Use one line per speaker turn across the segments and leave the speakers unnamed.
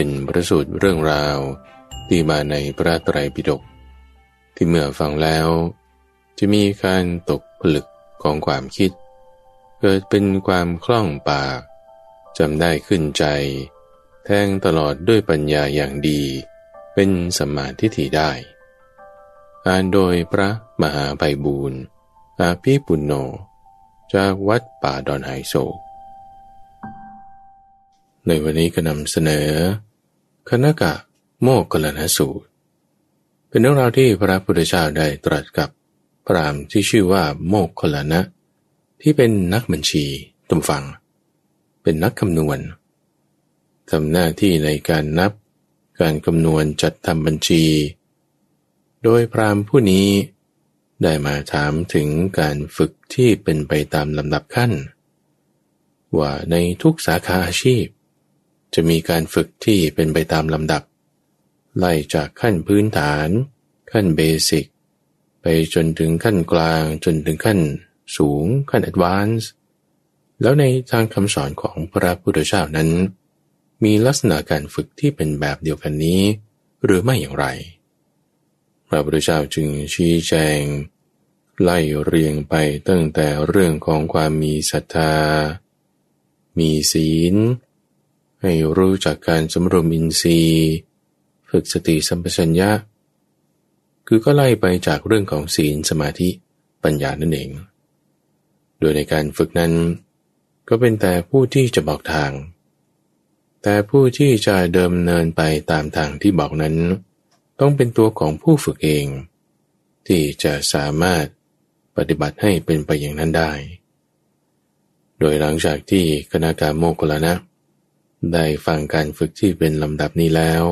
เป็นประสูตรเรื่องราวที่มาในพระไตรปิฎกที่เมื่อฟังแล้ว จะมีการตกผลึกของความคิด เกิดเป็นความคล่องปากจำได้ขึ้นใจ แทงตลอดด้วยปัญญาอย่างดี เป็นสมาธิถิได้อ่านโดยพระมหาไพบูรณ์อาภีปุณโญจากวัดป่าดอนไฮโซในวันนี้ก็นำเสนอ คณกะโมกขลนสูตร เป็นเรื่องราวที่พระพุทธเจ้าได้ตรัสกับพระรามที่ชื่อว่าโมกขลนะ ที่เป็นนักบัญชีตุมฟัง เป็นนักคำนวณทำหน้าที่ในการนับการคำนวณจัดทำบัญชี โดยพราหมณ์ผู้นี้ได้มาถามถึงการฝึกที่เป็นไปตามลำดับขั้น ว่าในทุกสาขาอาชีพ จะมีการฝึกที่เป็นไปตามลำดับ ไล่จากขั้นพื้นฐาน ขั้น basic ไปจนถึงขั้นกลางจนถึงขั้นสูง ขั้น advance แล้วในทางคำสอนของพระพุทธเจ้านั้น มีลักษณะการฝึกที่เป็นแบบเดียวกันนี้ หรือไม่อย่างไร พระพุทธเจ้าจึงชี้แจง ไล่เรียงไปตั้งแต่เรื่องของความมีศรัทธา มีศีล ให้รู้จักการสำรวมอินทรีย์ ฝึกสติสัมปชัญญะ คือก็ไล่ไปจากเรื่องของศีลสมาธิปัญญานั่นเอง โดยในการฝึกนั้น ก็เป็นแต่ผู้ที่จะบอกทาง แต่ผู้ที่จะเดิมเนินไปตามทางที่บอกนั้น ต้องเป็นตัวของผู้ฝึกเอง ที่จะสามารถปฏิบัติให้เป็นไปอย่างนั้นได้ โดยหลังจากที่คณะการโมกขลานะ ได้ฟังการฝึกที่เป็นลำดับนี้แล้ว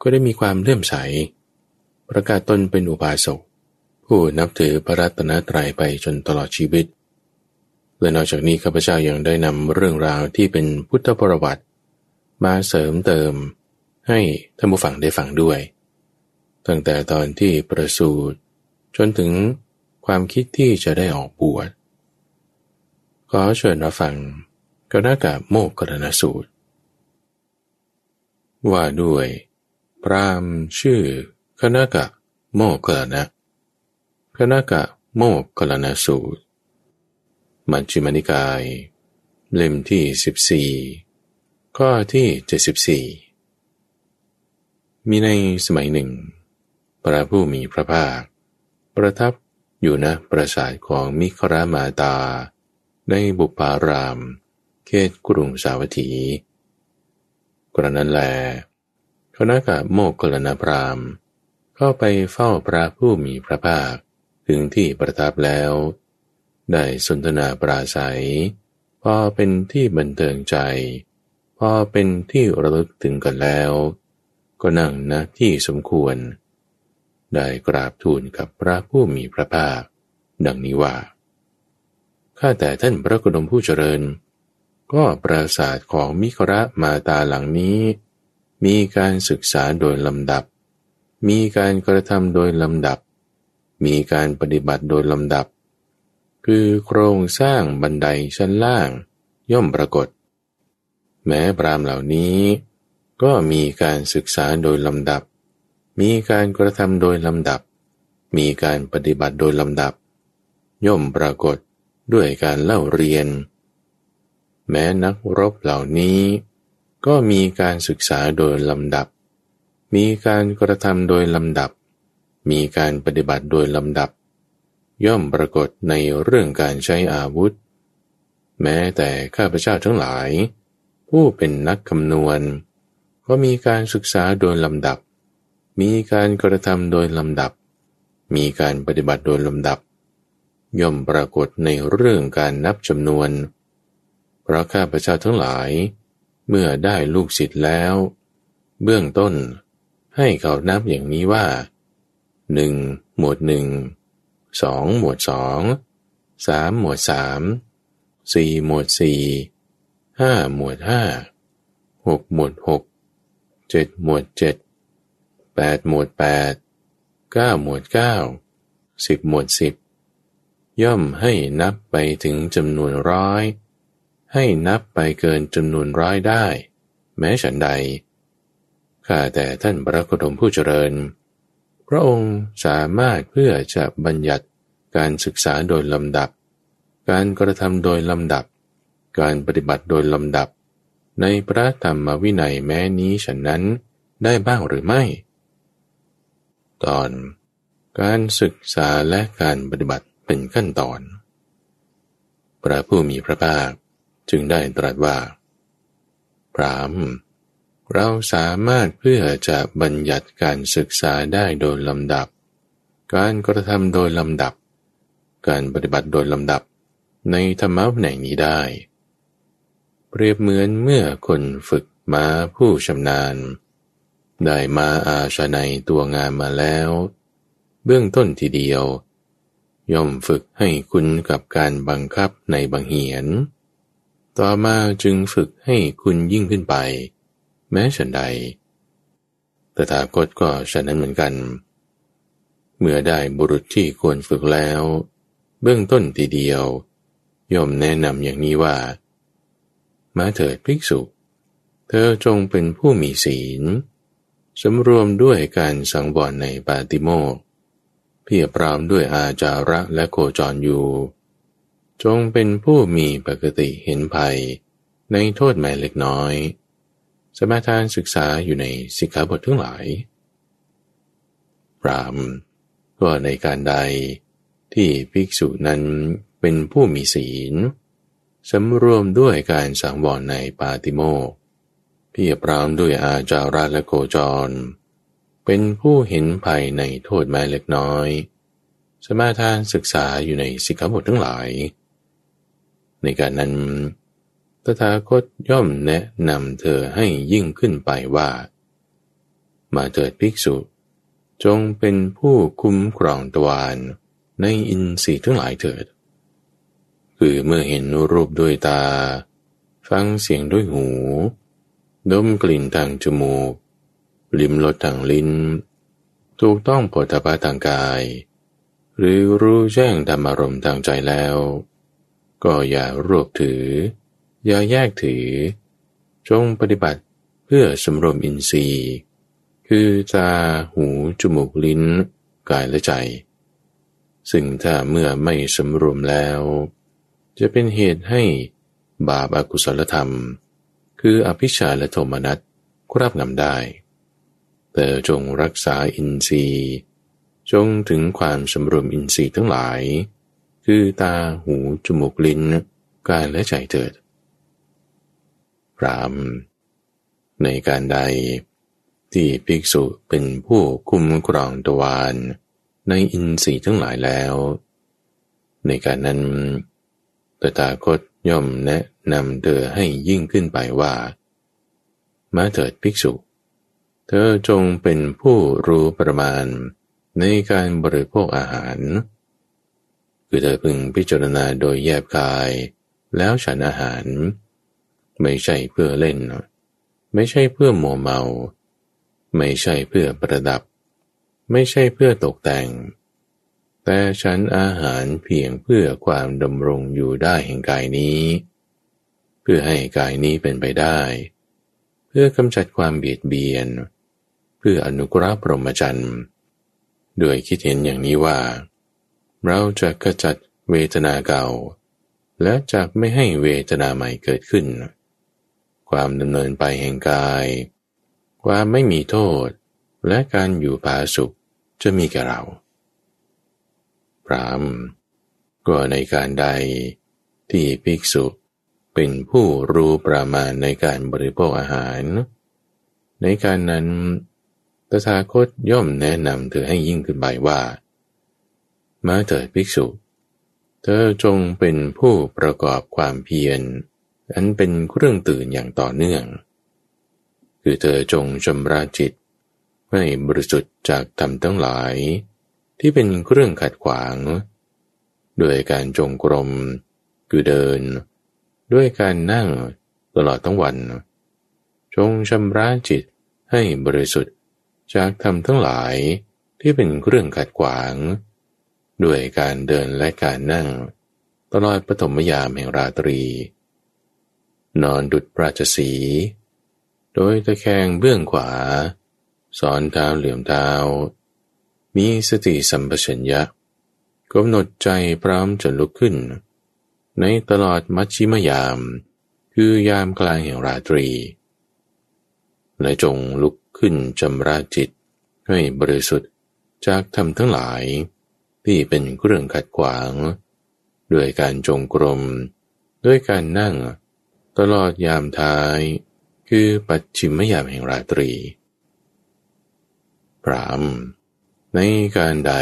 ก็ได้มีความเลื่อมใส ประกาศตนเป็นอุบาสกผู้นับถือพระรัตนตรัยไปจนตลอดชีวิต และนอกจากนี้ข้าพเจ้ายัางได้นำเรื่องราวที่เป็นพุทธประวัติมาเสริมเติม ให้ท่านผู้ฟังได้ฟังด้วย ตั้งแต่ตอนที่ประสูติจนถึงความคิดที่จะได้ออกบวชขอเชิญรับฟัง กนากะโมกขณสูตร ว่าด้วย พรามชื่อคณกะโมกขนะคณกะโมกขณสูตร มัญชิมานิกาย เล่มที่สิบสี่ข้อที่เจ็ดสิบสี่มีในสมัยหนึ่ง พระผู้มีพระภาค ประทับอยู่ณปราสาทของมิครามาตา ในบุปารามเเขตกรุงสาวัตถี กรนั้นแลคณะกะโมกกลนพรามเข้าไปเฝ้าพระผู้มีพระภาคถึงที่ประทับแล้ว ได้สนทนาปราศัย พอเป็นที่บันเทิงใจ พอเป็นที่ระลึกถึงกันแล้ว ก็นั่งณที่สมควร ได้กราบทูลกับพระผู้มีพระภาค ดังนี้ว่าข้าแต่ท่านพระกุณมผู้เจริญ ก็ปราสาทของมิคระมาตาหลังนี้ มีการศึกษาโดยลำดับ มีการกระทำโดยลำดับ มีการปฏิบัติโดยลำดับ คือโครงสร้างบันไดชั้นล่าง ย่อมปรากฏ แม้ปรามเหล่านี้ ก็มีการศึกษาโดยลำดับ มีการกระทำโดยลำดับ มีการปฏิบัติโดยลำดับ ย่อมปรากฏด้วยการเล่าเรียน แม้นักรบเหล่านี้ ก็มีการศึกษาโดยลำดับ มีการกระทำโดยลำดับ มีการปฏิบัติโดยลำดับ ย่อมปรากฏในเรื่องการใช้อาวุธ แม้แต่ข้าพเจ้าทั้งหลาย ผู้เป็นนักคำนวณ ก็มีการศึกษาโดยลำดับ มีการกระทำโดยลำดับ มีการปฏิบัติโดยลำดับ ย่อมปรากฏในเรื่องการนับจำนวน ราะข้าพเจ้าทั้งหลาย เมื่อได้ลูกศิษย์แล้ว เบื้องต้น ให้เขานับอย่างนี้ว่าหนึ่งหมวดหนึ่งสองหมวดสองสามหมวดสามสี่หมวดสี่ห้าหมวดห้าหกหมวดหกเจ็ดหมวดเจ็ดแปดหมวดแปดเก้าหมวดเก้าสิบหมวดสิบย่อมให้นับไปถึงจำนวนร้อย ให้นับไปเกินจำนวนร้อยได้ แม้ฉันใด ข้าแต่ท่านพระโคดมผู้เจริญ พระองค์สามารถเพื่อจะบัญญัติการศึกษาโดยลำดับ การกระทำโดยลำดับ การปฏิบัติโดยลำดับ ในพระธรรมวินัยแม้นี้ฉันนั้นได้บ้างหรือไม่ ตอนการศึกษาและการปฏิบัติเป็นขั้นตอน พระผู้มีพระภาค จึงได้ตรัสว่า พรามเราสามารถเพื่อจะบัญญัติการศึกษาได้โดยลำดับ การกระทำโดยลำดับ การปฏิบัติโดยลำดับ ในธรรมะแหน่งนี้ได้ เปรียบเหมือนเมื่อคนฝึกม้าผู้ชำนาญ ได้มาอาชาในตัวงานมาแล้ว เบื้องต้นทีเดียว ย่อมฝึกให้คุณกับการบังคับในบางเหียน ต่อมาจึงฝึกให้คุณยิ่งขึ้นไป แม้ฉันใด ตถาคตก็ฉะนั้นเหมือนกัน เมื่อได้บุรุษที่ควรฝึกแล้ว เบื้องต้นทีเดียว ย่อมแนะนำอย่างนี้ว่า มาเถิดภิกษุ เธอจงเป็นผู้มีศีลสำรวมด้วยการสังวรในปาติโมกเพียบพรามด้วยอาจาระและโคจรอยู่ จงเป็นผู้มีปกติเห็นภัยในโทษแม้เล็กน้อย สมาทานศึกษาอยู่ในสิกขาบททั้งหลายพรามก็ในการใดที่ภิกษุนั้นเป็นผู้มีศีลสำรวมด้วยการสังวรในปาติโมกเพียบพรามด้วยอาจาระและโคจร เป็นผู้เห็นภัยในโทษแม้เล็กน้อย สมาทานศึกษาอยู่ในสิกขาบททั้งหลาย ในการนั้นตถาคตย่อมแนะนำเธอให้ยิ่งขึ้นไปว่า มาเถิดภิกษุ จงเป็นผู้คุ้มครองตวานในอินทรีย์ทั้งหลายเถิด คือเมื่อเห็นรูปด้วยตา ฟังเสียงด้วยหู ดมกลิ่นทางจมูก ลิ้มรสทางลิ้น ถูกต้องผลทพะทางกาย หรือรู้แจ้งธรรมารมณ์ทางใจแล้ว ก็อย่ารวบถือ อย่าแยกถือ จงปฏิบัติเพื่อสมรวมอินทรีย์ คือตาหูจมูกลิ้น กายและใจ ซึ่งถ้าเมื่อไม่สมรวมแล้ว จะเป็นเหตุให้บาปอากุศลธรรม คืออภิชาและโทมนัสครอบงำได้ แต่จงรักษาอินทรีย์ จงถึงความสมรวมอินทรีย์ทั้งหลาย คือตาหูจมูกลิ้นกายและใจเถิดพรามในการใดที่ภิกษุเป็นผู้คุมกรองตวานในอินทรีย์ทั้งหลายแล้ว ในการนั้นตถาคตย่อมแนะนำเธอให้ยิ่งขึ้นไปว่า มาเถิดภิกษุ เธอจงเป็นผู้รู้ประมาณในการบริโภคอาหาร คือเธอพึงพิจารณาโดยแยบกาย แล้วฉันอาหาร ไม่ใช่เพื่อเล่น ไม่ใช่เพื่อโมเมา ไม่ใช่เพื่อประดับ ไม่ใช่เพื่อตกแต่ง แต่ฉันอาหารเพียงเพื่อความดำรงอยู่ได้แห่งกายนี้ เพื่อให้กายนี้เป็นไปได้ เพื่อกำจัดความเบียดเบียน เพื่ออนุกราพรหมจรรย์ด้วยคิดเห็นอย่างนี้ว่า เราจะกระจัดเวทนาเก่า และจะไม่ให้เวทนาใหม่เกิดขึ้น ความดำเนินไปแห่งกาย ความไม่มีโทษ และการอยู่ผาสุขจะมีแก่เราพรามก็ในการใดที่ภิกษุเป็นผู้รู้ประมาณในการบริโภคอาหาร ในการนั้นตถาคตย่อมแนะนำเธอให้ยิ่งขึ้นไปว่า มาเถิดภิกษุ เธอจงเป็นผู้ประกอบความเพียร อันเป็นเครื่องตื่นอย่างต่อเนื่อง คือเธอจงชำระจิต ให้บริสุทธิ์จากธรรมทั้งหลาย ที่เป็นเครื่องขัดขวาง ด้วยการจงกรม คือเดิน ด้วยการนั่งตลอดทั้งวัน จงชำระจิตให้บริสุทธิ์จากธรรมทั้งหลายที่เป็นเครื่องขัดขวาง ด้วยการเดินและการนั่ง ตลอดปฐมยามแห่งราตรี นอนดุดปราชสี โดยตะแคงเบื้องขวาสอนเท้าเหลื่อมเท้า มีสติสัมปชัญญะกำหนดใจพร้อมจะลุกขึ้น ในตลอดมัชชิมยาม คือยามกลางแห่งราตรี และจงลุกขึ้นจำราจิตให้บริสุทธิ์จากธรรมทั้งหลาย ที่เป็นเครื่องขัดขวาง ด้วยการจงกรม ด้วยการนั่ง ตลอดยามท้าย คือปัจฉิมยามแห่งราตรีพรามในการใด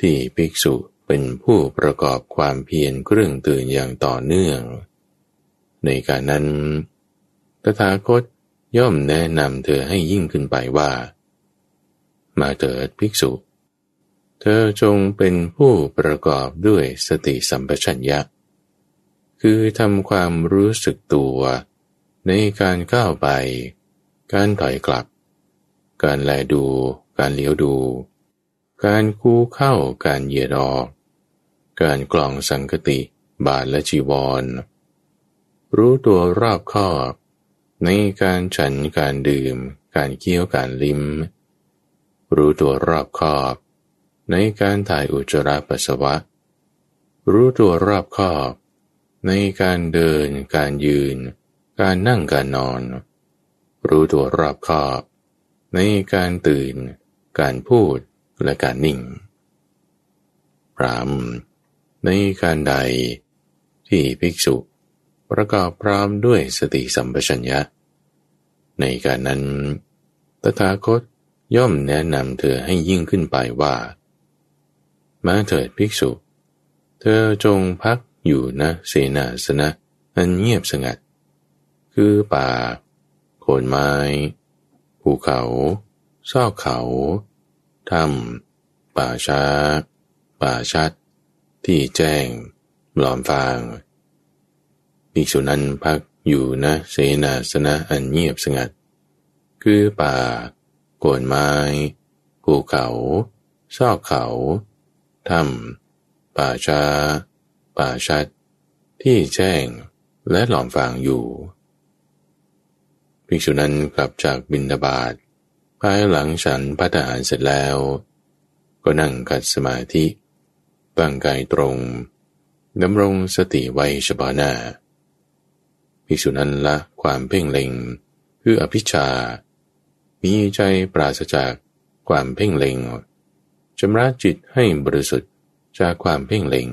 ที่ภิกษุเป็นผู้ประกอบความเพียรเครื่องตื่นอย่างต่อเนื่อง ในการนั้นตถาคตย่อมแนะนำเธอให้ยิ่งขึ้นไปว่า มาเถิดภิกษุ เธอจงเป็นผู้ประกอบด้วยสติสัมปชัญญะ คือทำความรู้สึกตัวในการก้าวไป การถอยกลับ การแลดู การเลี้ยวดู การคู่เข้า การเหยียดออก การกล่องสังกติ บาทและจีวร รู้ตัวรอบคอบในการฉันการดื่ม การเคี้ยวการลิ้ม รู้ตัวรอบคอบ ในการถ่ายอุจจาระปัสสาวะ รู้ตัวรอบคอบ ในการเดิน การยืน การนั่งการนอน รู้ตัวรอบคอบ ในการตื่น การพูดและการนิ่งพรามในการใดที่ภิกษุ ประกอบพร้อมด้วยสติสัมปชัญญะ ในการนั้น ตถาคตย่อมแนะนำเธอให้ยิ่งขึ้นไปว่า มาเถิดภิกษุ เธอจงพักอยู่นะเสนาสนะ อันเงียบสงัด คือป่า โคนไม้ ภูเขาซอกเขาถ้ำป่าช้า ป่าชัด ที่แจ้งหลอมฟางภิกษุนั้นพักอยู่นะเสนาสนะอันเงียบสงัด คือป่า โกนไม้ ภูเขา ซอกเขา ถ้ำป่าช้า ป่าชัด ที่แจ้งและหลอมฟางอยู่ภิกษุนั้นกลับจากบินทบาทภายหลังฉันพัฒหารเสร็จแล้ว ก็นั่งกัดสมาธิตั้งกายตรงดำรงสติไว้เฉพาะหน้าภิกษุนั้นละความเพ่งเล็งคืออภิชา มีใจปราศจากความเพ่งเล็ง ชำระจิตให้บริสุทธิ์จากความเพ่งเล็ง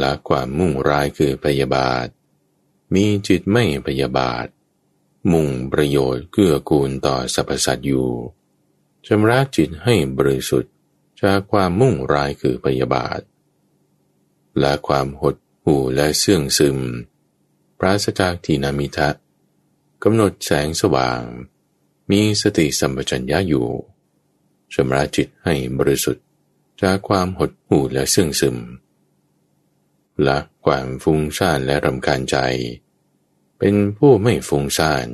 ละความมุ่งร้ายคือพยาบาท มีจิตไม่พยาบาท มุ่งประโยชน์เกื้อกูลต่อสรรพสัตว์อยู่ชำระจิตให้บริสุทธิ์จากความมุ่งร้ายคือพยาบาท และความหดหู่และเสื่องซึม ปราศจากทีนามิทะกำหนดแสงสว่าง มีสติสัมปชัญญะอยู่ ชำระจิตให้บริสุทธิ์จากความหดหู่และเสื่งซึมละความฟุ้งซ่านและรำคาญใจ เป็นผู้ไม่ฟุ้งซ่าน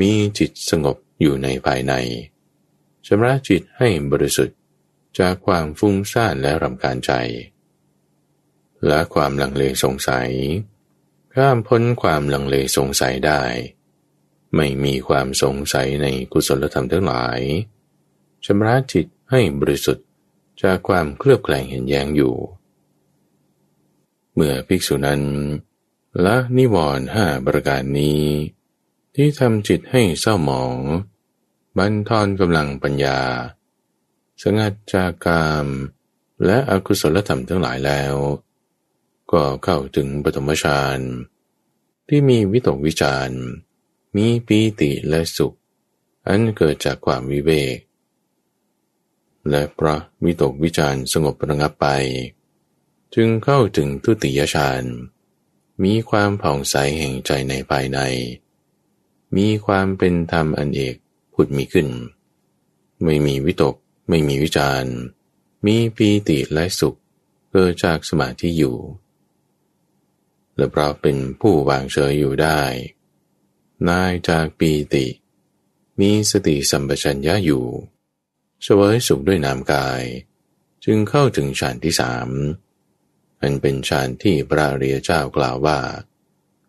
มีจิตสงบอยู่ในภายในชำระจิตให้บริสุทธิ์จากความฟุ้งซ่านและรำคาญใจและความลังเลสงสัย ข้ามพ้นความลังเลสงสัยได้ ไม่มีความสงสัยในกุศลธรรมทั้งหลาย ชำระจิตให้บริสุทธิ์จากความเคลือบแคลงเห็นแย้งอยู่ เมื่อภิกษุนั้นละนิวรณ์ห้าประการนี้ ที่ทำจิตให้เศร้าหมองบันทอนกำลังปัญญา สงัดจากกามและอกุศลธรรมทั้งหลายแล้ว ก็เข้าถึงปฐมฌานที่มีวิตกวิจารมีปีติและสุข อันเกิดจากความวิเวก และพระวิตกวิจารสงบระงับไป จึงเข้าถึงทุติยฌานมีความผ่องใสแห่งใจในภายใน มีความเป็นธรรมอันเอกผุดมีขึ้น ไม่มีวิตก ไม่มีวิจารมีปีติและสุขเกิดจากสมาธิอยู่ และเพราะเป็นผู้วางเฉยอยู่ได้ นายจากปีติ มีสติสัมปชัญญะอยู่ เสวยสุขด้วยนามกาย จึงเข้าถึงฌานที่สามอันเป็นฌานที่พระเรียเจ้ากล่าวว่า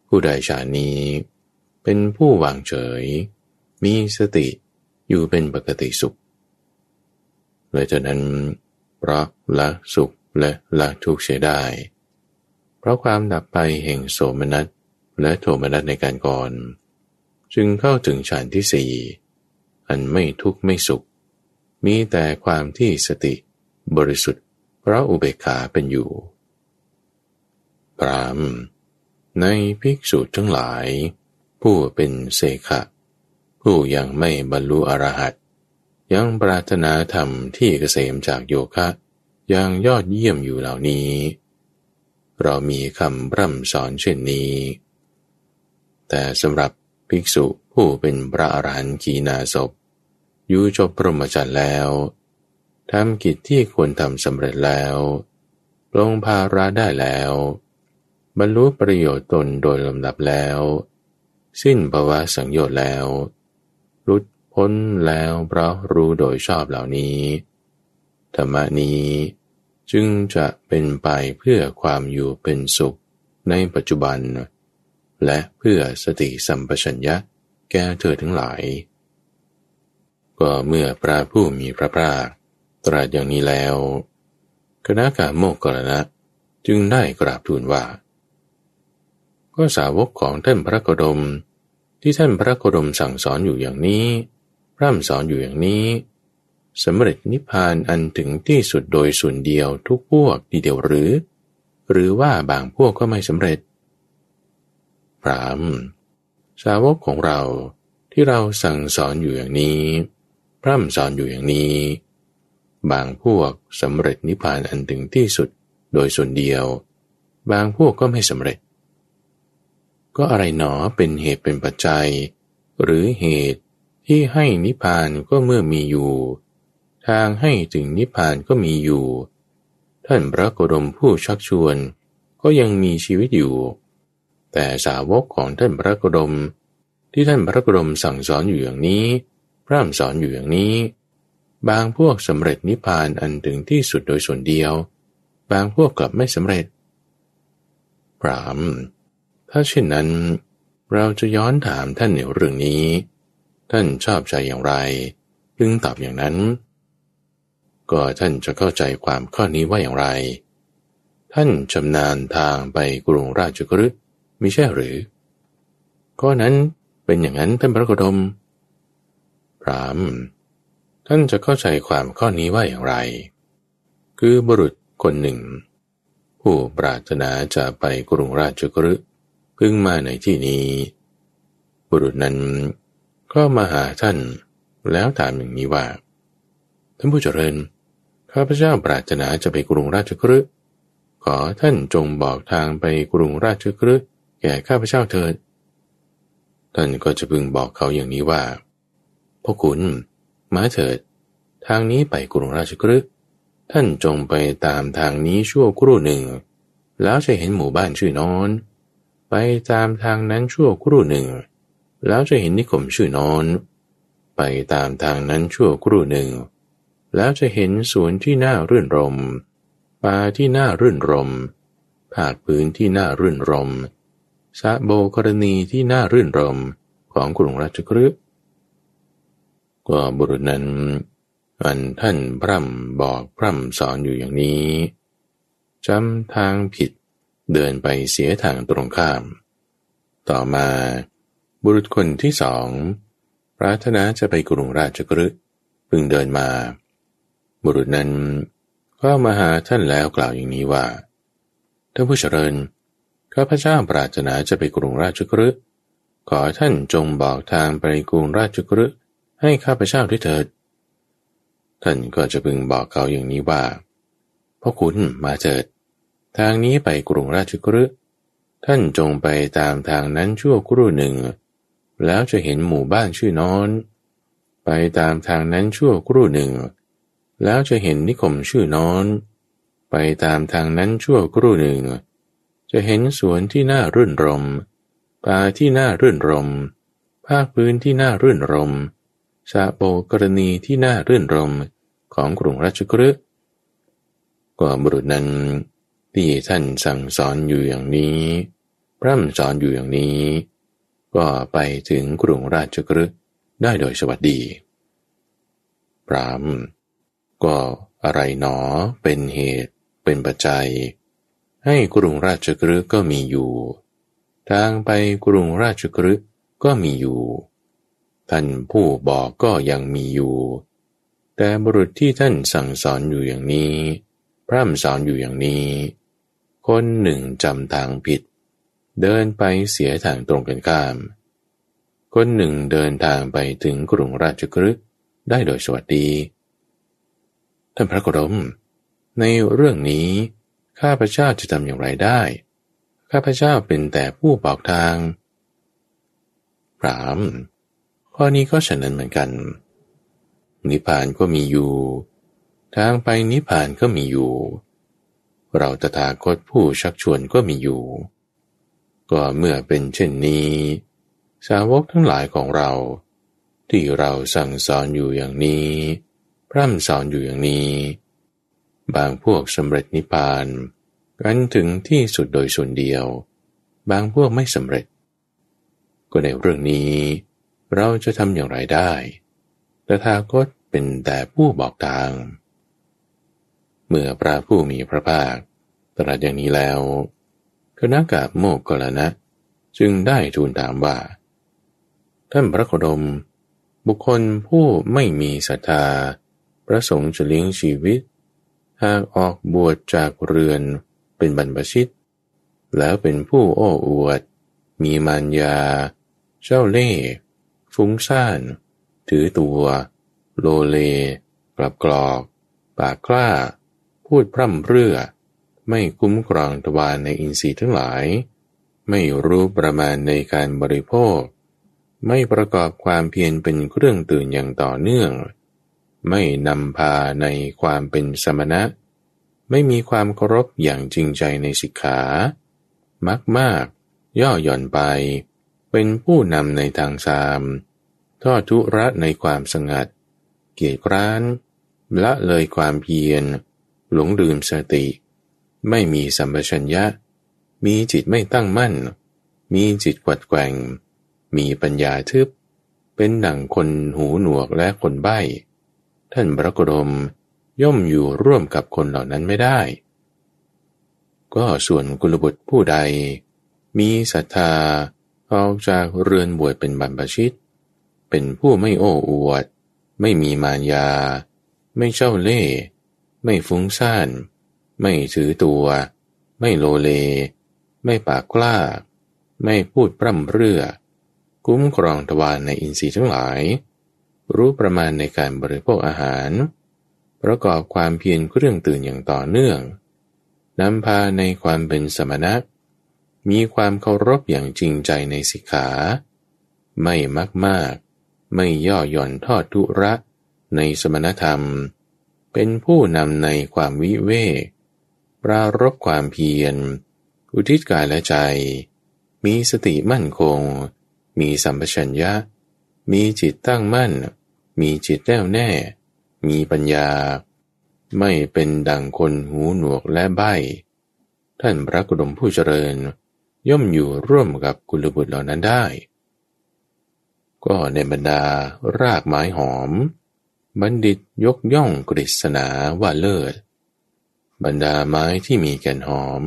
ผู้ใดฌานนี้ เป็นผู้วางเฉย มีสติอยู่เป็นปกติสุขเลยจากนั้นเพราะละสุขและละทุกข์เสียได้ เพราะความดับไปแห่งโสมนัสและโทมนัสในการก่อน จึงเข้าถึงฌานที่สี่อันไม่ทุกข์ไม่สุข มีแต่ความที่สติบริสุทธิ์ เพราะอุเบกขาเป็นอยู่พราม ในภิกษุทั้งหลาย ผู้เป็นเสขะ ผู้ยังไม่บรรลุอรหัตยังปรารถนาธรรมที่เกษมจากโยคะยังยอดเยี่ยมอยู่เหล่านี้ เรามีคำร่ำสอนเช่นนี้ แต่สำหรับภิกษุผู้เป็นพระอรหันต์กีนาศพ อยู่จบพรหมจรรย์แล้วทำกิจที่ควรทำสำเร็จแล้วลงภาระได้แล้ว บรรลุประโยชน์ตนโดยลำดับแล้ว สิ้นภาวะสังโยชน์แล้วรุดพ้นแล้วเพราะรู้โดยชอบเหล่านี้ธรรมนี้จึงจะเป็นไปเพื่อความอยู่เป็นสุขในปัจจุบัน และเพื่อสติสัมปชัญญะแก่เธอทั้งหลาย ก็เมื่อพระผู้มีพระภาคตรัสอย่างนี้แล้ว คณะกาโมกกรณะจึงได้กราบทูลว่า ก็สาวกของท่านพระโคดม ที่ท่านพระโคดมสั่งสอนอยู่อย่างนี้ร่ำสอนอยู่อย่างนี้สำเร็จนิพพานอันถึงที่สุดโดยส่วนเดียวทุกพวกดีเดียวหรือ หรือว่าบางพวกก็ไม่สำเร็จพรามสาวกของเราที่เราสั่งสอนอยู่อย่างนี้ พร่ำสอนอยู่อย่างนี้ บางพวกสำเร็จนิพพานอันถึงที่สุดโดยส่วนเดียว บางพวกก็ไม่สำเร็จ ก็อะไรหนอเป็นเหตุเป็นปัจจัย หรือเหตุที่ให้นิพพานก็เมื่อมีอยู่ ทางให้ถึงนิพพานก็มีอยู่ ท่านพระโกรมผู้ชักชวนก็ยังมีชีวิตอยู่ แต่สาวกของท่านพระโกรมที่ท่านพระโกรมสั่งสอนอยู่อย่างนี้ ร่ำสอนอยู่อย่างนี้ บางพวกสำเร็จนิพพานอันถึงที่สุดโดยส่วนเดียว บางพวกกลับไม่สำเร็จพรามถ้าเช่นนั้น เราจะย้อนถามท่านในเรื่องนี้ ท่านชอบใจอย่างไรพึงตอบอย่างนั้น ก็ท่านจะเข้าใจความข้อนี้ว่าอย่างไร ท่านชำนาญทางไปกรุงราชกฤห์มิใช่หรือข้อนั้นเป็นอย่างนั้นท่านพระโคดม พรามท่านจะเข้าใจความข้อนี้ว่าอย่างไร คือบุรุษคนหนึ่ง ผู้ปรารถนาจะไปกรุงราชกฤห์พึ่งมาในที่นี้ บุรุษนั้นก็มาหาท่านแล้วถามอย่างนี้ว่า ท่านผู้เจริญ ข้าพเจ้าปรารถนาจะไปกรุงราชกฤห์ขอท่านจงบอกทางไปกรุงราชกฤห์แก่ข้าพเจ้าเถิด ท่านก็จะพึงบอกเขาอย่างนี้ว่า พ่อคุณ มาเถิด ทางนี้ไปกรุงราชกฤห์ท่านจงไปตามทางนี้ชั่วครู่หนึ่ง แล้วจะเห็นหมู่บ้านชื่อนอน ไปตามทางนั้นชั่วครู่หนึ่ง แล้วจะเห็นนิคมชื่อนอน ไปตามทางนั้นชั่วครู่หนึ่ง แล้วจะเห็นสวนที่น่ารื่นรมป่าที่น่ารื่นรมภาคพื้นที่น่ารื่นรมสะโบกรณีที่น่ารื่นรมของกรุงราชกฤห์ ก็บุรุษนั้น อันท่านพร่ำบอกพร่ำสอนอยู่อย่างนี้จำทางผิดเดินไปเสียทางตรงข้าม ต่อมาบุรุษคนที่สองปรารถนาจะไปกรุงราชกฤห์พึงเดินมา บุรุษนั้นก็มาหาท่านแล้วกล่าวอย่างนี้ว่าท่านผู้เจริญข้าพเจ้าปรารถนาจะไปกรุงราชกฤห์ขอท่านจงบอกทางไปกรุงราชกฤห์ ให้ข้าพเจ้าด้วยเถิด ท่านก็จะพึงบอกเขาอย่างนี้ว่าพ่อคุณมาเถิด ทางนี้ไปกรุงราชกฤห์ท่านจงไปตามทางนั้นชั่วครู่หนึ่ง แล้วจะเห็นหมู่บ้านชื่อนอน ไปตามทางนั้นชั่วครู่หนึ่ง แล้วจะเห็นนิคมชื่อนอน ไปตามทางนั้นชั่วครู่หนึ่ง จะเห็นสวนที่น่ารื่นรมป่าที่น่ารื่นรม ภาคพื้นที่น่ารื่นรม ชาโปกรณีที่น่ารื่นรมของกรุงราชกฤห์ก็บุรุษนั้นที่ท่านสั่งสอนอยู่อย่างนี้ พร่ำสอนอยู่อย่างนี้ ก็ไปถึงกรุงราชกฤห์ได้โดยสวัสดี พรามก็อะไรหนอเป็นเหตุ เป็นปัจจัย ให้กรุงราชกฤห์ก็มีอยู่ ทางไปกรุงราชกฤห์ก็มีอยู่ ท่านผู้บอกก็ยังมีอยู่ แต่บุรุษที่ท่านสั่งสอนอยู่อย่างนี้ พร่ำสอนอยู่อย่างนี้ คนหนึ่งจำทางผิด เดินไปเสียทางตรงกันข้าม คนหนึ่งเดินทางไปถึงกรุงราชกฤห์ได้โดยสวัสดี ท่านพระโคดมในเรื่องนี้ ข้าพเจ้าจะทำอย่างไรได้ ข้าพเจ้าเป็นแต่ผู้บอกทางพราม ข้อนี้ก็ฉะนั้นเหมือนกัน นิพพานก็มีอยู่ ทางไปนิพพานก็มีอยู่ เราตถาคตผู้ชักชวนก็มีอยู่ ก็เมื่อเป็นเช่นนี้ สาวกทั้งหลายของเรา ที่เราสั่งสอนอยู่อย่างนี้ พร่ำสอนอยู่อย่างนี้ บางพวกสำเร็จนิพพานกันถึงที่สุดโดยส่วนเดียว บางพวกไม่สำเร็จ ก็ในเรื่องนี้ เราจะทำอย่างไรได้แต่ทากตเป็นแต่ผู้บอกทาง เมื่อพระผู้มีพระภาคตรัสอย่างนี้แล้วคณะกาโมกกลนะจึงได้ทูลถามว่า ท่านพระโคดม บุคคลผู้ไม่มีศรัทธา ประสงค์จะเลี้ยงชีวิต หากออกบวชจากเรือนเป็นบรรพชิต แล้วเป็นผู้โอ้อวด มีมารยา เจ้าเล่ห์ ฟุ้งซ่าน ถือตัว โลเล กลับกรอก ปากกล้า พูดพร่ำเรื่อ ไม่คุ้มครองทวารในอินทรีย์ทั้งหลาย ไม่รู้ประมาณในการบริโภค ไม่ประกอบความเพียรเป็นเครื่องตื่นอย่างต่อเนื่อง ไม่นำพาในความเป็นสมณะ ไม่มีความเคารพอย่างจริงใจในสิกขา มักมาก ย่อหย่อนไป เป็นผู้นำในทางสาม ทอดทุระในความสงัด เกียรกร้าน ละเลยความเพียร หลงลืมสติ ไม่มีสัมปชัญญะ มีจิตไม่ตั้งมั่น มีจิตกวัดแกว่ง มีปัญญาทึบ เป็นดั่งคนหูหนวกและคนใบ้ ท่านพระกรมย่อมอยู่ร่วมกับคนเหล่านั้นไม่ได้ ก็ส่วนกุลบุตรผู้ใด มีศรัทธา ออกจากเรือนบวชเป็นบรรพชิต เป็นผู้ไม่โอ้อวด ไม่มีมารยา ไม่เจ้าเล่ห์ไม่ฟุ้งซ่าน ไม่ถือตัว ไม่โลเล ไม่ปากกล้า ไม่พูดปร่ำเรื่อ คุ้มครองทวารในอินทรีย์ทั้งหลาย รู้ประมาณในการบริโภคอาหาร ประกอบความเพียรเครื่องตื่นอย่างต่อเนื่องนำพาในความเป็นสมณะ มีความเคารพอย่างจริงใจในสิกขา ไม่มักมาก ไม่ย่อหย่อนทอดทุระในสมณธรรม เป็นผู้นำในความวิเวกปรารบความเพียร อุทิศกายและใจ มีสติมั่นคง มีสัมปชัญญะ มีจิตตั้งมั่น มีจิตแน่วแน่ มีปัญญา ไม่เป็นดังคนหูหนวกและใบ ท่านพระกุดมผู้เจริญ ย่อมอยู่ร่วมกับกุลบุตรเหล่านั้นได้ ก็ในบรรดารากไม้หอม บัณฑิตยกย่องกฤษณาว่าเลิศ บรรดาไม้ที่มีแก่นหอม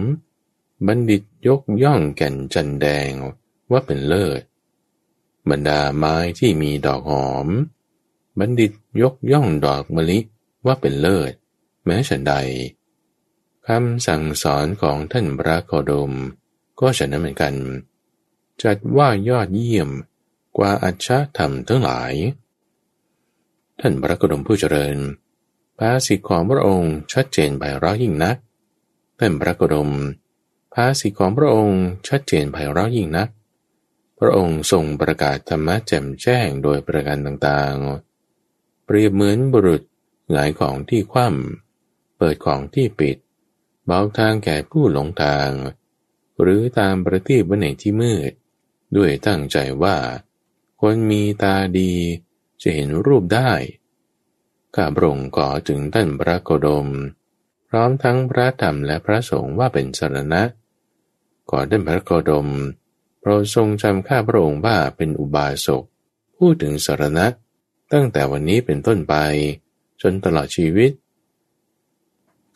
บัณฑิตยกย่องแก่นจันแดงว่าเป็นเลิศ บรรดาไม้ที่มีดอกหอม บัณฑิตยกย่องดอกมะลิว่าเป็นเลิศ แม้ฉันใดคำสั่งสอนของท่านพระโคดม ก็ฉันนั้นเหมือนกัน จัดว่ายอดเยี่ยมกว่าอัจฉธรรมทั้งหลาย ท่านพระโคดมผู้เจริญ ภาษิตของพระองค์ชัดเจนไปร้อยยิ่งนัก ท่านพระกรม ภาษิของพระองค์ชัดเจนไพเราะยิ่งนัก พระองค์ทรงประกาศธรรมะแจ่มแจ้งโดยประการต่างๆ เปรียบเหมือนบุรุษหงายของที่คว่ำเปิดของที่ปิดบอกทางแก่ผู้หลงทาง หรือตามประทีปวันไหนที่มืด ด้วยตั้งใจว่า คนมีตาดีจะเห็นรูปได้ข้าพระองค์ก่อถึงท่านพระโคดม พร้อมทั้งพระธรรมและพระสงฆ์ว่าเป็นสรณะก่อท่านพระโคดมโปรดทรงจำข้าพระองค์ว่าเป็นอุบาสกพูดถึงสรณะ ตั้งแต่วันนี้เป็นต้นไป จนตลอดชีวิต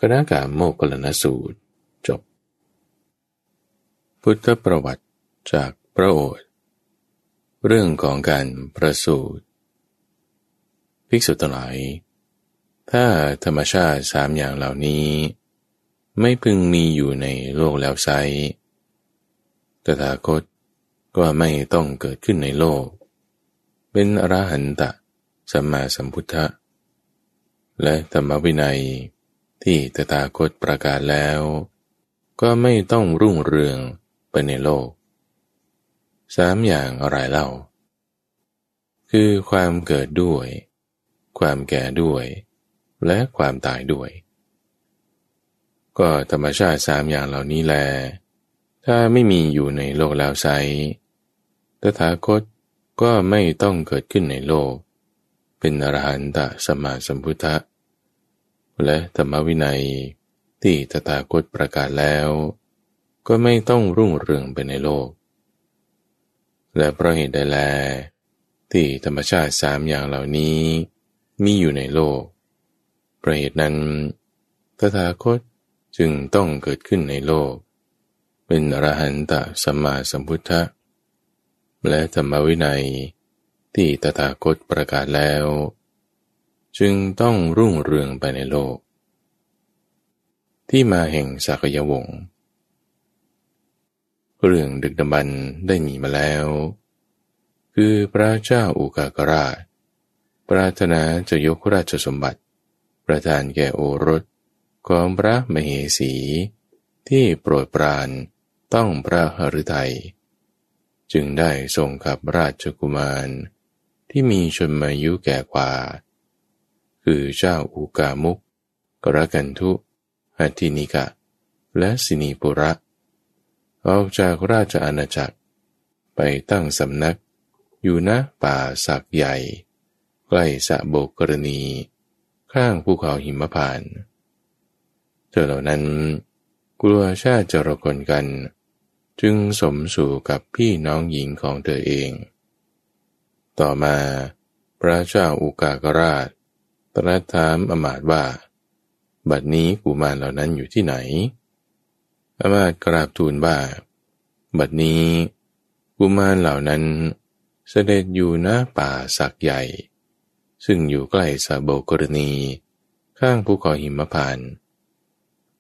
คณะกาโมกลนสูตร พุทธประวัติจากพระโอษฐ์เรื่องของการประสูติภิกษุทั้งหลาย ถ้าธรรมชาติสามอย่างเหล่านี้ ไม่พึงมีอยู่ในโลกแล้วไซตถาคตก็ไม่ต้องเกิดขึ้นในโลก เป็นอรหันตะสัมมาสัมพุทธะ และธรรมวินัยที่ตถาคตประกาศแล้ว ก็ไม่ต้องรุ่งเรือง ไปในโลกสามอย่างอะไรเล่า คือความเกิดด้วย ความแก่ด้วย และความตายด้วย ก็ธรรมชาติสามอย่างเหล่านี้แล ถ้าไม่มีอยู่ในโลกแล้วไซตถาคตก็ไม่ต้องเกิดขึ้นในโลก เป็นอรหันตสมาสัมพุทธะ และธรรมวินัยที่ตถาคตประกาศแล้ว ก็ไม่ต้องรุ่งเรืองไปในโลก และเพราะเหตุใดแล ที่ธรรมชาติสามอย่างเหล่านี้ มีอยู่ในโลกประเหตุนั้นตถาคตจึงต้องเกิดขึ้นในโลก เป็นอรหันตสัมมาสัมพุทธะและธรรมวินัยที่ตถาคตประกาศแล้ว จึงต้องรุ่งเรืองไปในโลก ที่มาแห่งสักยวงศ์ เรื่องดึกดำบรรได้มีมาแล้ว คือพระเจ้าอุกากราช ปรารถนาจะยกราชสมบัติ ประทานแก่โอรสของพระมเหสี ที่โปรดปรานต้องพระหฤทัย จึงได้ทรงขับราชกุมาร ที่มีชนมายุแก่กว่า คือเจ้าอุกามุกกรกันทุหัตินิกะ และสินีปุระ ออกจากราชอาณาจักร ไปตั้งสำนัก อยู่ณป่าสักใหญ่ ใกล้สะโบกกรณี ข้างภูเขาหิมพานเธอเหล่านั้น กลัวชาติจะรกลกัน จึงสมสู่กับพี่น้องหญิงของเธอเอง ต่อมาพระเจ้าอุกากราช ตรัสถามอมาตว่า บัดนี้กุมารเหล่านั้นอยู่ที่ไหน อามากราบทูลว่า บัดนี้กุมารเหล่านั้นเสด็จอยู่ณป่าสักใหญ่ ซึ่งอยู่ใกล้สาโบกรณี ข้างภูเขาหิมพาน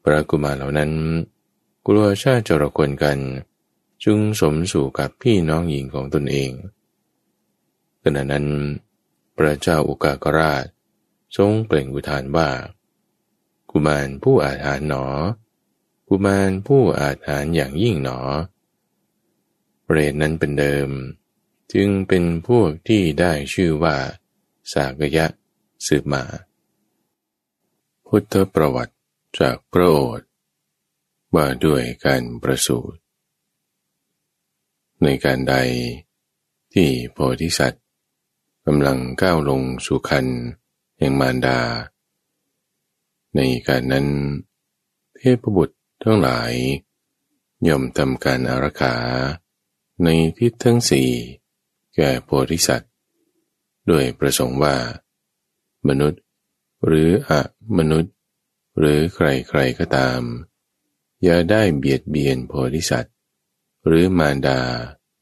พระกุมารเหล่านั้น กลัวชาติจรกวนกัน จึงสมสู่กับพี่น้องหญิงของตนเองขณะนั้น พระเจ้าอุกากราช ทรงเปล่งอุทานว่า กุมารผู้อาถรรพ์หนอ กุมารผู้อาถรรพ์อย่างยิ่งหนอ เปรตนั้นเป็นเดิม จึงเป็นพวกที่ได้ชื่อว่า สากยะสืบมา พุทธประวัติจากพระโอษฐ์ว่าด้วยการประสูติในการใดที่โพธิสัตว์กำลังก้าวลงสู่คันแห่งมารดา ในการนั้น เทพบุตร ทั้งหลาย ย่อมทำการอารักขา ในทิศทั้งสี่แก่โพธิสัตว์ด้วยประสงค์ว่า มนุษย์ หรืออะมนุษย์ หรือใครๆก็ตาม อย่าได้เบียดเบียนโพธิสัตว์หรือมารดา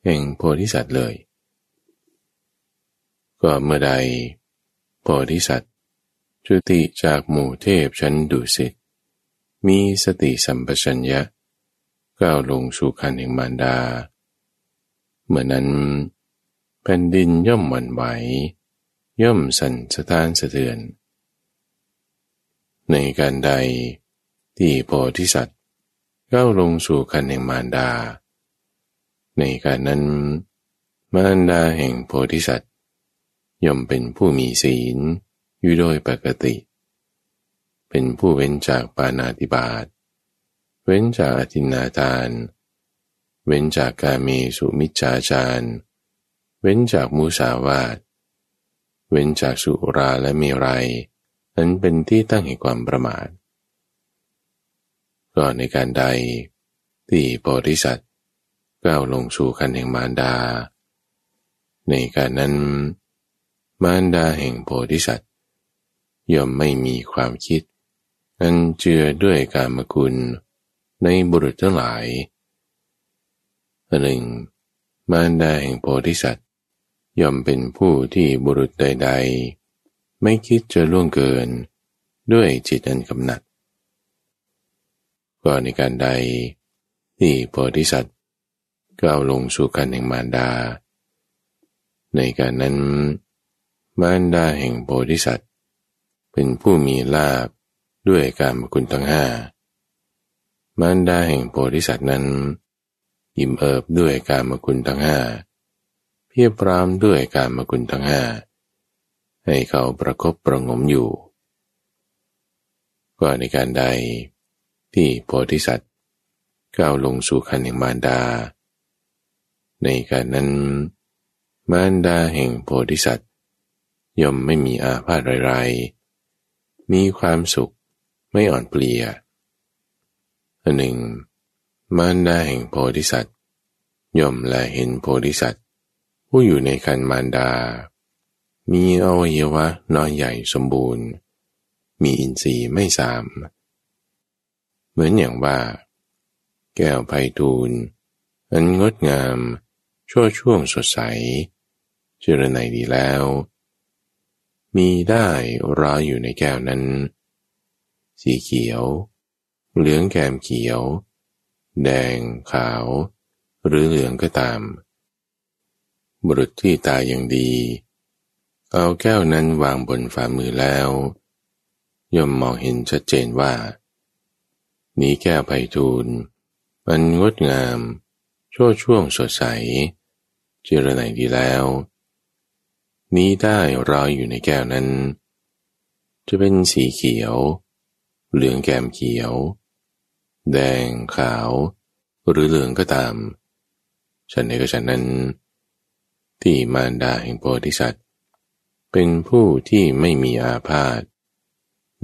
แห่งโพธิสัตว์เลย ก็เมื่อใด โพธิสัตว์จุติจากหมู่เทพชั้นดุสิต มีสติสัมปชัญญะก้าวลงสู่คันแห่งมารดา เมื่อนั้น แผ่นดินย่อมหวั่นไหว ย่อมสั่นสะท้านสะเทือน ในการใดที่โพธิสัตว์ก้าวลงสู่คันแห่งมารดา ในการนั้น มารดาแห่งโพธิสัตว์ย่อมเป็นผู้มีศีลอยู่โดยปกติ เป็นผู้เว้นจากปานาติบาต เว้นจากอธินาทาน เว้นจากกามีสุมิจฉาจาร เว้นจากมูสาวาท เว้นจากสุราและเมรัย นั้นเป็นที่ตั้งแห่งความประมาท ก็ในการใดที่โพธิสัตว์ก้าวลงสู่คันแห่งมารดา ในการนั้น มารดาแห่งโพธิสัตว์ย่อมไม่มีความคิด อันเจือด้วยการมกุลในบุรุษทั้งหลายหนึ่ง มารดาแห่งโพธิสัตว์ย่อมเป็นผู้ที่บุรุษใด ๆ ไม่คิดจะล่วงเกิน ด้วยจิตอันกำหนัดก็ในการใด ที่โพธิสัตว์ก้าวลงสู่การแห่งมารดา ในการนั้น มารดาแห่งโพธิสัตว์ เป็นผู้มีลาบ ด้วยการมคุณทั้งห้ามารดาแห่งโพธิสัตว์นั้น ยิ้มเอิบด้วยการมคุณทั้งห้าเพียบพรามด้วยการมคุณทั้งห้าให้เขาประคบประงมอยู่ ก็ในการใดที่โพธิสัตว์ก้าวลงสู่คันแห่งมารดา ในการนั้นมารดาแห่งโพธิสัตว์ย่อมไม่มีอาพาธไรๆมีความสุข ไม่อ่อนเปลียอันหนึ่งมารดาแห่งโพธิสัตว์ย่อมแลเห็นโพธิสัตว์ผู้อยู่ในคันมารดา มีอวัยวะน้อยใหญ่สมบูรณ์ มีอินทรีย์ไม่สาม เหมือนอย่างว่า แก้วไพทูลอันงดงาม ชั่วช่วงสดใสเจรไนดีแล้ว มีได้ร้ออยู่ในแก้วนั้น สีเขียว เหลืองแกมเขียว แดงขาว หรือเหลืองก็ตาม บุรุษที่ตายอย่างดี เอาแก้วนั้นวางบนฝ่ามือแล้ว ย่อมมองเห็นชัดเจนว่า นี้แก้วไพทูลมันงดงามชั่วช่วงสดใส เจรไนดีแล้ว นี้ได้รอยอยู่ในแก้วนั้น จะเป็นสีเขียว เหลืองแกมเขียว แดงขาว หรือเหลืองก็ตาม ฉันเองก็ฉันนั้น ที่มารดาแห่งโพธิสัตว์ เป็นผู้ที่ไม่มีอาพาธ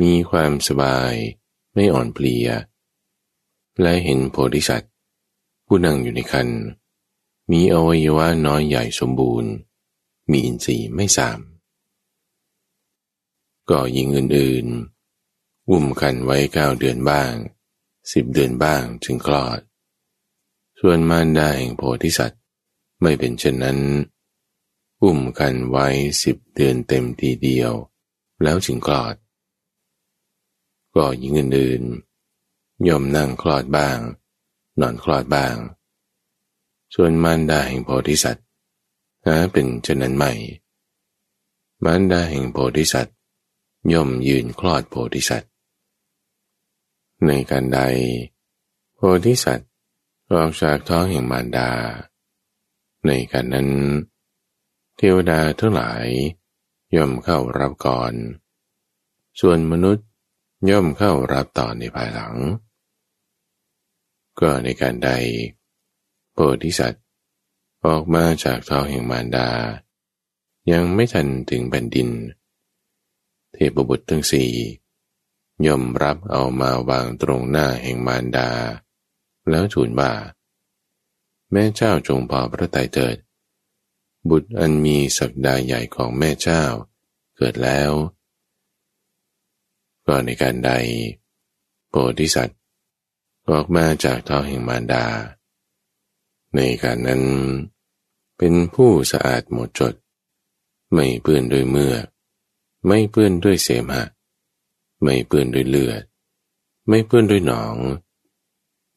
มีความสบายไม่อ่อนเพลีย และเห็นโพธิสัตว์ ผู้นั่งอยู่ในคัน มีอวัยวะน้อยใหญ่สมบูรณ์ มีอินทรีย์ไม่สาม ก็ยิงอื่นๆ อุ้มคันไว้เก้าเดือนบ้างสิบเดือนบ้างจึงคลอด ส่วนมารดาแห่งโพธิสัตว์ไม่เป็นเช่นนั้น อุ้มคันไว้สิบเดือนเต็มทีเดียว แล้วจึงคลอด ก็ยิงอื่นๆย่อมนั่งคลอดบ้าง นอนคลอดบ้าง ส่วนมารดาแห่งโพธิสัตว์หาเป็นเช่นนั้นใหม่ มารดาแห่งโพธิสัตว์ย่อมยืนคลอดโพธิสัตว์ ในการใด โพธิสัตว์ออกจากท้องแห่งมารดา ในการนั้น เทวดาทั้งหลายย่อมเข้ารับก่อน ส่วนมนุษย์ย่อมเข้ารับต่อในภายหลัง ก็ในการใด โพธิสัตว์ออกมาจากท้องแห่งมารดา ยังไม่ทันถึงแผ่นดิน เทพบุตรทั้งสี่ ย่อมรับเอามาวางตรงหน้าแห่งมารดา แล้วทูลว่า แม่เจ้าจงพอพระทัยเถิด บุตรอันมีศักดาใหญ่ของแม่เจ้า เกิดแล้ว ก็ในการใด โพธิสัตว์ออกมาจากท้องแห่งมารดา ในการนั้น เป็นผู้สะอาดหมดจด ไม่เปื้อนด้วยเมือกไม่เปื้อนด้วยเสมหะ ไม่เปื้อนด้วยเลือด ไม่เปื้อนด้วยหนอง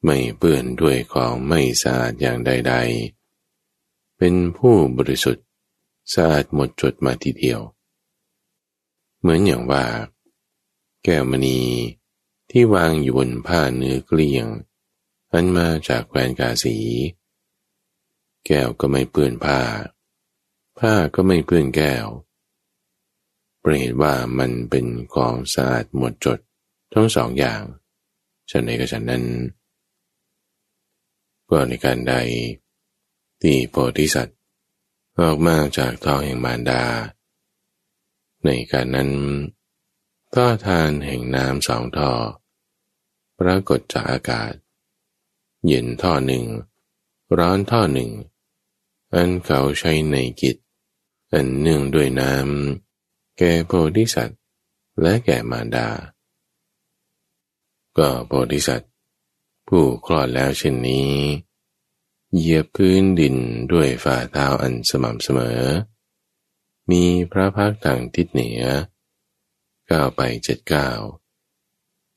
ไม่เปื้อนด้วยของไม่สะอาดอย่างใด ๆ เป็นผู้บริสุทธิ์สะอาดหมดจดมาทีเดียว เหมือนอย่างว่า แก้วมณีที่วางอยู่บนผ้าเนื้อเกลี้ยง อันมาจากแคว้นกาสี แก้วก็ไม่เปื้อนผ้า ผ้าก็ไม่เปื้อนแก้ว เพระเหตุว่ามันเป็นของสะอาดหมดจดทั้งสองอย่างฉันในกับฉันนั้น ก็ในการใด ที่โพธิสัตว์ ออกมาจากท้องแห่งมารดา ในการนั้นท่อทานแห่งน้ำสองท่อ ปรากฏจากอากาศ เย็นท่อหนึ่ง ร้อนท่อหนึ่ง อันเขาใช้ในกิจ อันเนื่องด้วยน้ำ แก่โพธิสัตว์ และแก่มารดา ก็โพธิสัตว์ ผู้คลอดแล้วเช่นนี้ เหยียบพื้นดินด้วยฝ่าเท้าอันสม่ำเสมอ มีพระพักทางทิศเหนือก้าวไปเจ็ดก้าว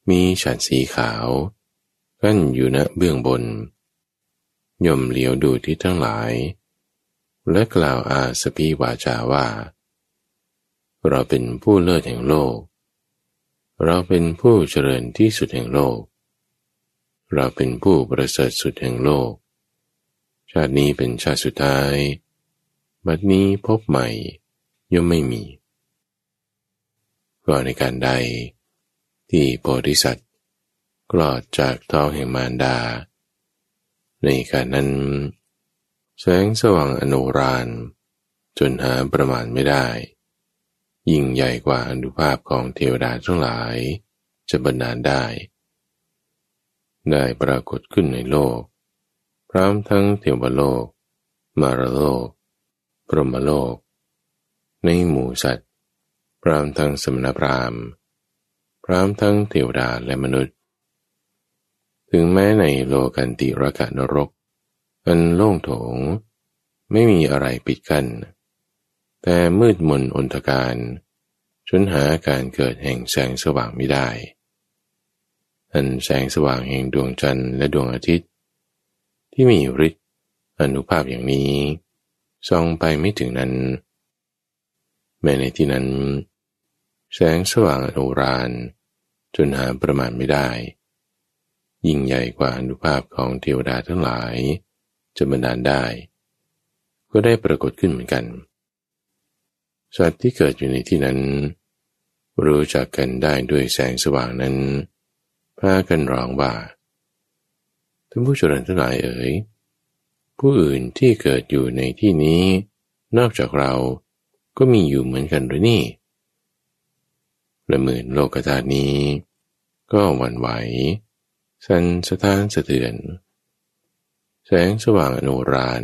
มีฉัดสีขาวกั้นอยู่ณเบื้องบน ย่อมเหลียวดูที่ทั้งหลาย และกล่าวอาสพีวาจาว่า เราเป็นผู้เลิศแห่งโลก เราเป็นผู้เจริญที่สุดแห่งโลก เราเป็นผู้ประเสริฐสุดแห่งโลก ชาตินี้เป็นชาติสุดท้าย บัดนี้พบใหม่ย่อมไม่มี ก็ในการใด ที่โพธิสัตว์กลอดจากท้องแห่งมารดา ในการนั้น แสงสว่างอนุรานจนหาประมาณไม่ได้ ยิ่งใหญ่กว่าอนุภาพของเทวดาทั้งหลาย จะบรรดาได้ ได้ปรากฏขึ้นในโลก พร้อมทั้งเทวโลก มารโลก พรหมโลก ในหมู่สัตว์ พร้อมทั้งสมณพราหมณ์ พร้อมทั้งเทวดาและมนุษย์ ถึงแม้ในโลกันติรกะนรก อันโล่งโถง ไม่มีอะไรปิดกัน้น แต่มืดมนอนทการจนหาการเกิดแห่งแสงสว่างไม่ได้ อันแสงสว่างแห่งดวงจันทร์และดวงอาทิตย์ ที่มีฤทธิ์อนุภาพอย่างนี้ส่องไปไม่ถึงนั้น แม้ในที่นั้น แสงสว่างอนุรานจนหาประมาณไม่ได้ ยิ่งใหญ่กว่าอนุภาพของเทวดาทั้งหลายจะบรรดาลได้ ก็ได้ปรากฏขึ้นเหมือนกัน สัตว์ที่เกิดอยู่ในที่นั้น รู้จักกันได้ด้วยแสงสว่างนั้นพากันร้องว่าท่านผู้เจริญทั้งหลายเอ๋ยผู้อื่นที่เกิดอยู่ในที่นี้ นอกจากเราก็มีอยู่เหมือนกันหรือนี่ละหมื่นโลกธาตุนี้ ก็หวั่นไหว สันสถานสะเทือน แสงสว่างอนุราน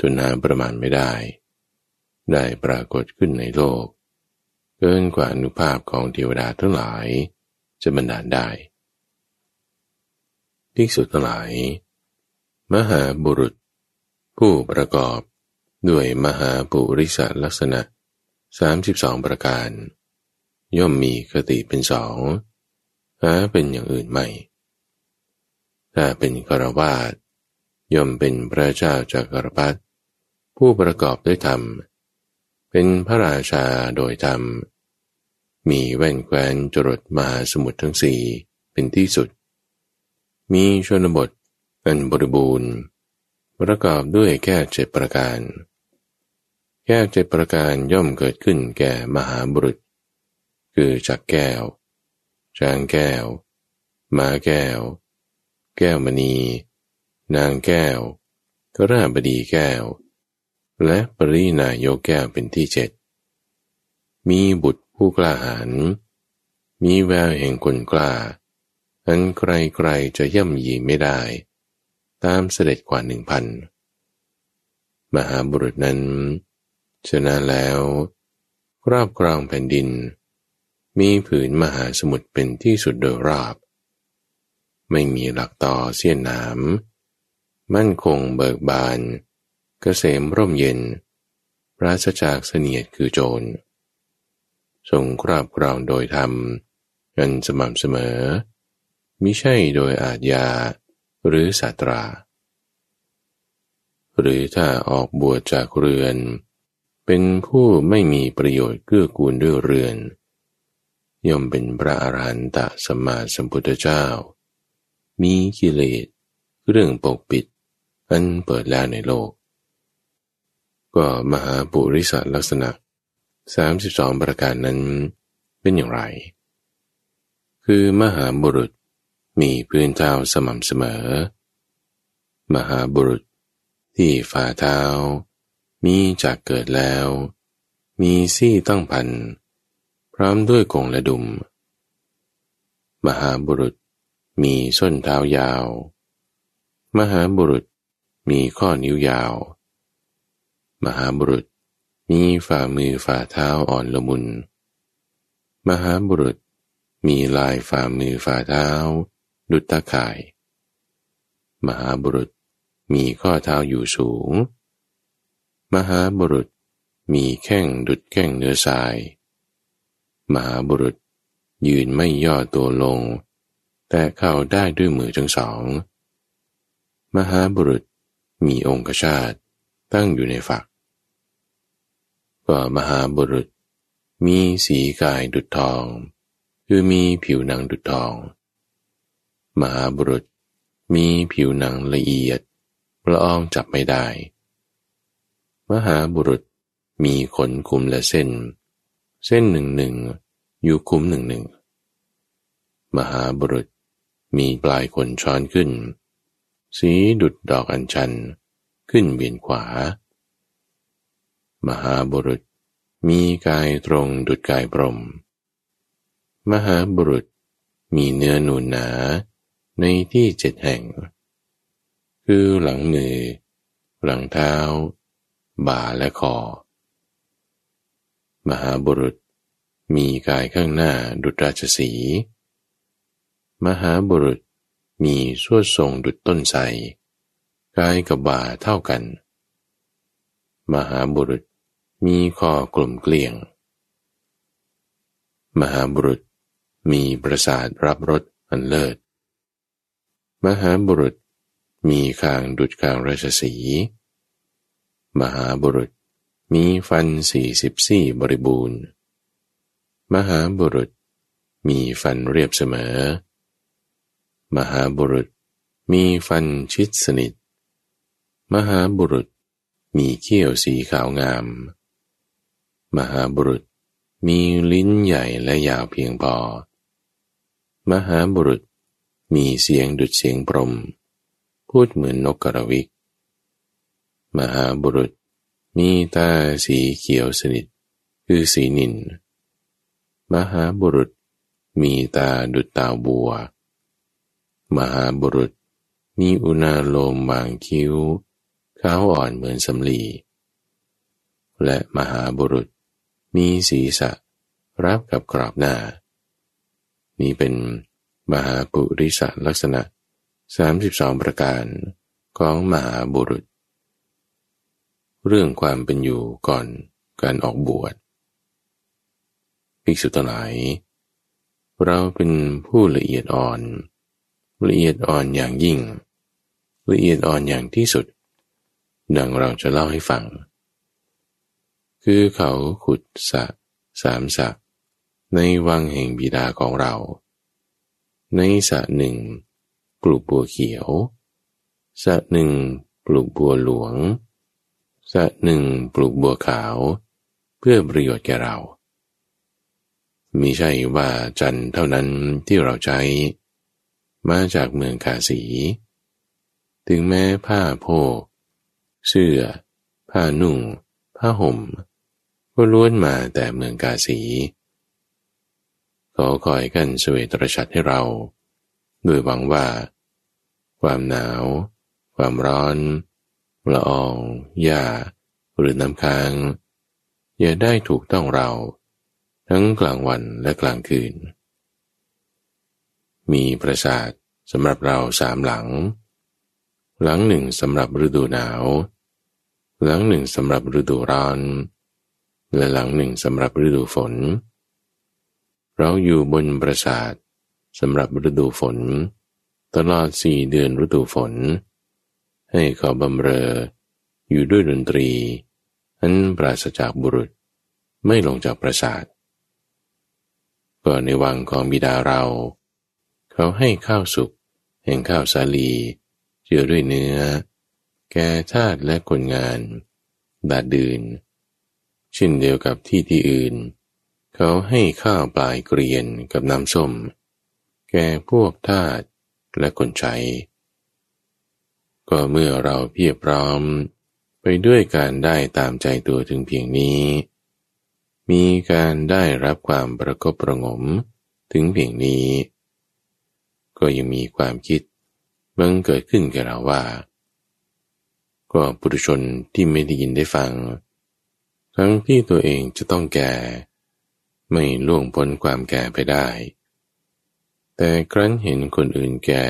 จนนาประมาณไม่ได้ ได้ปรากฏขึ้นในโลก เกินกว่าอนุภาพของเทวดาทั้งหลายจะบรรดาลได้ที่สุทั้งหลาย มหาบุรุษ ผู้ประกอบด้วยมหาปุริสลักษณะ 32 ประการ ย่อมมีคติเป็นสองหาเป็นอย่างอื่นไม่ ถ้าเป็นคารวาสย่อมเป็นพระเจ้าจากกรพัฒผู้ประกอบด้วยธรรม เป็นพระราชาโดยธรรม มีแว่นแควนจรดมาสมุทรทั้งสี่เป็นที่สุด มีชนบทอันบริบูรณ์ ประกอบด้วยแค่เจ็ดประการ แค่เจ็ดประการย่อมเกิดขึ้นแก่มหาบุรุษ คือจักแก้ว ช้างแก้ว ม้าแก้ว แก้วมณี นางแก้วกระบดีแก้ว และปรินายกแก้วเป็นที่เจ็ด มีบุตรผู้กล้าหาญ มีแววแห่งคนกล้า อันใครๆจะย่ำยีไม่ได้ ตามเสด็จกว่าหนึ่งพัน มหาบุรุษนั้น ชนะแล้วครอบครองแผ่นดิน มีผืนมหาสมุทรเป็นที่สุดโดยรอบ ไม่มีหลักต่อเสี้ยนน้ำมั่นคงเบิกบาน เกษมร่มเย็น ปราศจากเสนียดคือโจร ทรงครอบครองโดยธรรมกันสม่ำเสมอ มิใช่โดยอาทยาหรือสาตรา หรือถ้าออกบวชจากเรือน เป็นผู้ไม่มีประโยชน์เกื้อกูลด้วยเรือน ย่อมเป็นพระอรหันตสัมมาสัมพุทธเจ้า มีกิเลสเรื่องปกปิดอันเปิดแล้วในโลก ก็มหาปุริสลักษณะ 32 ประการนั้นเป็นอย่างไร คือมหาบุรุษมีพื้นเท้าสม่ำเสมอ มหาบุรุษที่ฝ่าเท้า มีจากเกิดแล้ว มีซี่ตั้งพัน พร้อมด้วยกงและดุม มหาบุรุษมีส้นเท้ายาว มหาบุรุษมีข้อนิ้วยาว มหาบุรุษ มีฝ่ามือฝ่าเท้าอ่อนละมุน มหาบุรุษ มีลายฝ่ามือฝ่าเท้า ดุจตาข่าย มหาบุรุษ มีข้อเท้าอยู่สูง มหาบุรุษ มีแข้งดุดแข้งเนื้อทราย มหาบุรุษ ยืนไม่ย่อตัวลง แต่เข่าได้ด้วยมือทั้งสอง มหาบุรุษ มีองคชาต ตั้งอยู่ในฝักก็มหาบุรุษ มีสีกายดุจทอง คือมีผิวหนังดุจทอง มหาบุรุษ มีผิวหนังละเอียดละอองจับไม่ได้ มหาบุรุษมีขนคุมและเส้น เส้นหนึ่งหนึ่งอยู่คุมหนึ่งหนึ่งมหาบุรุษมีปลายขนช้อนขึ้น สีดุดดอกอัญชัน ขึ้นเบียนขวา มหาบุรุษมีกายตรงดุดกายพรม มหาบุรุษมีเนื้อหนูนหนาในที่เจ็ดแห่ง คือหลังมือ หลังเท้า บ่าและคอ มหาบุรุษมีกายข้างหน้าดุจราชสี มหาบุรุษมีสวดทรงดุจต้นไทร กายกับบ่าเท่ากัน มหาบุรุษมีคอกลมเกลียง มหาบุรุษมีประสาทรับรสอันเลิศ มหาบุรุษมีคางดุจคางราชสี มหาบุรุษมีฟันสี่สิบสี่บริบูรณ์ มหาบุรุษมีฟันเรียบเสมอ มหาบุรุษมีฟันชิดสนิท มหาบุรุษ มีเขี้ยวสีขาวงาม มหาบุรุษ มีลิ้นใหญ่และยาวเพียงพอ มหาบุรุษ มีเสียงดุดเสียงพรม พูดเหมือนนกกระวิก มหาบุรุษ มีตาสีเขียวสนิท คือสีนิน มหาบุรุษ มีตาดุดตาบัว มหาบุรุษมีอุณาโลมบางคิ้ว ขาวอ่อนเหมือนสำลี และมหาบุรุษมีศีรษะรับกับกรอบหน้า นี้เป็นมหาปุริสลักษณะ 32 ประการของมหาบุรุษ เรื่องความเป็นอยู่ก่อนการออกบวชภิกษุทั้งหลาย เราเป็นผู้ละเอียดอ่อน ละเอียดอ่อนอย่างยิ่ง ละเอียดอ่อนอย่างที่สุด ดังเราจะเล่าให้ฟัง คือเขาขุดสะสามสะในวังแห่งบิดาของเรา ในสะหนึ่งปลูกบัวเขียว สะหนึ่งปลูกบัวหลวง สะหนึ่งปลูกบัวขาว เพื่อประโยชน์แก่เรามิใช่ว่าจันเท่านั้นที่เราใช้ มาจากเมืองกาสี ถึงแม้ผ้าโพก เสื้อ ผ้านุ่ง ผ้าห่ม ก็ล้วนมาแต่เมืองกาสีขอคอยกันสวยตรชัดให้เราด้วยหวังว่า ความหนาว ความร้อน ละอองหญ้า หรือน้ำค้าง อย่าได้ถูกต้องเรา ทั้งกลางวันและกลางคืน มีประสาทสำหรับเราสามหลัง หลังหนึ่งสำหรับฤดูหนาว หลังหนึ่งสำหรับฤดูร้อน และหลังหนึ่งสำหรับฤดูฝน เราอยู่บนปราสาทสำหรับฤดูฝน ตลอดสี่เดือนฤดูฝน ให้เขาบำเรอ อยู่ด้วยดนตรีอันปราศจากบุรุษไม่ลงจากปราสาทก็ในวังของบิดาเรา เขาให้ข้าวสุกแห่งข้าวสาลีเจือด้วยเนื้อ แก่ทาสและคนงานดาดื่นเช่นเดียวกับที่ที่อื่น เขาให้ข้าวปลายเกรียนกับน้ำส้ม แก่พวกทาสและคนใช้ ก็เมื่อเราเพียบพร้อม ไปด้วยการได้ตามใจตัวถึงเพียงนี้ มีการได้รับความประกบประงมถึงเพียงนี้ ก็ยังมีความคิดบังเกิดขึ้นแก่เราว่า ก็ปุถุชนที่ไม่ได้ยินได้ฟัง ทั้งที่ตัวเองจะต้องแก่ ไม่ล่วงพ้นความแก่ไปได้ แต่ครั้นเห็นคนอื่นแก่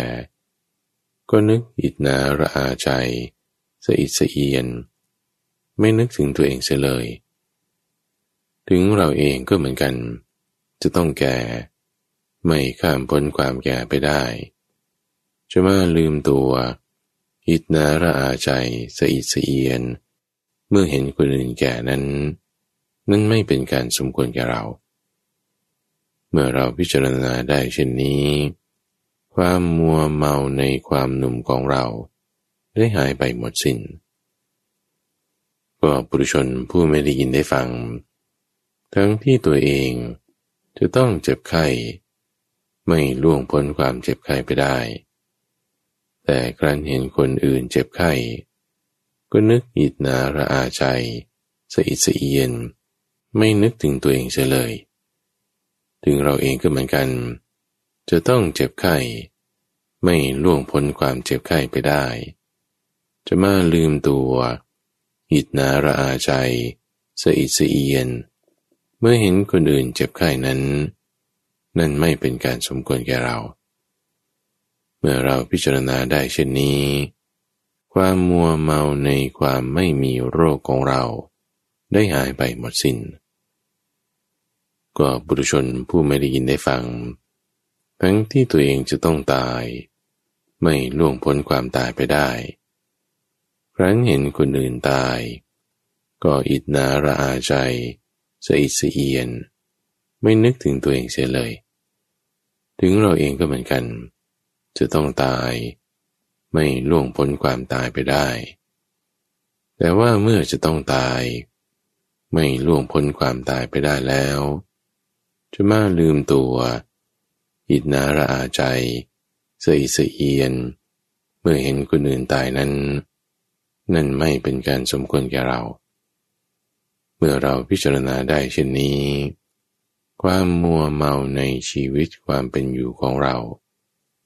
ก็นึกอิดนาระอาใจสะอิดสะเอียน ไม่นึกถึงตัวเองเสียเลย ถึงเราเองก็เหมือนกัน จะต้องแก่ ไม่ข้ามพ้นความแก่ไปได้ จะมาลืมตัว อิดนาระอาใจสะอิดสะเอียน เมื่อเห็นคนอื่นแก่นั้น นั่นไม่เป็นการสมควรแก่เรา เมื่อเราพิจารณาได้เช่นนี้ ความมัวเมาในความหนุ่มของเรา ได้หายไปหมดสิน้น ก็ปุถุชนผู้ไม่ได้ยินได้ฟัง ทั้งที่ตัวเองจะต้องเจ็บไข้ ไม่ล่วงพ้นความเจ็บไข้ไปได้ แต่ครั้นเห็นคนอื่นเจ็บไข้ ก็นึกอิดนาระอาใจสะอิดสะเอียน ไม่นึกถึงตัวเองเสียเลย ถึงเราเองก็เหมือนกัน จะต้องเจ็บไข้ ไม่ล่วงพ้นความเจ็บไข้ไปได้ จะมาลืมตัวหิดนาระอาใจสะอิดสะเอียน เมื่อเห็นคนอื่นเจ็บไข้นั้น นั่นไม่เป็นการสมควรแก่เรา เมื่อเราพิจารณาได้เช่นนี้ ความมัวเมาในความไม่มีโรคของเรา ได้หายไปหมดสิน้น ก็บุรุชนผู้ไม่ได้ยินได้ฟัง ทั้งที่ตัวเองจะต้องตาย ไม่ล่วงพ้นความตายไปได้ ครั้นเห็นคนอื่นตาย ก็อิดนาระอาใจสะอิดสะเอียน ไม่นึกถึงตัวเองเสียเลย ถึงเราเองก็เหมือนกัน จะต้องตาย ไม่ล่วงพ้นความตายไปได้ แต่ว่าเมื่อจะต้องตาย ไม่ล่วงพ้นความตายไปได้แล้ว จะมาลืมตัว อิดนาระอาใจเสะอิดสะเอียน เมื่อเห็นคนอื่นตายนั้น นั่นไม่เป็นการสมควรแก่เรา เมื่อเราพิจารณาได้เช่นนี้ ความมัวเมาในชีวิตความเป็นอยู่ของเรา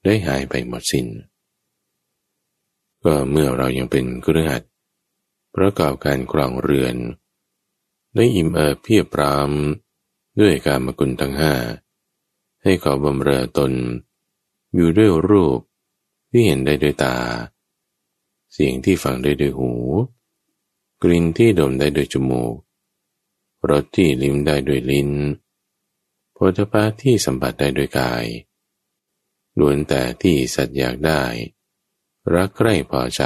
ได้หายไปหมดสิน้น ก็เมื่อเรายังเป็นเครือขัดประกอบการครองเรือน ได้อิ่มเอิบเพียบพรามด้วยการมกุลทั้งห้าให้เขาบำเรอตน อยู่ด้วยรูปที่เห็นได้ด้วยตา เสียงที่ฟังได้ด้วยหู กลิ่นที่ดมได้ด้วยจมูกรสที่ลิ้มได้ด้วยลิ้นโผฏฐะที่สัมผัสได้ด้วยกาย ล้วนแต่ที่สัตว์อยากได้ รักใคร่พอใจ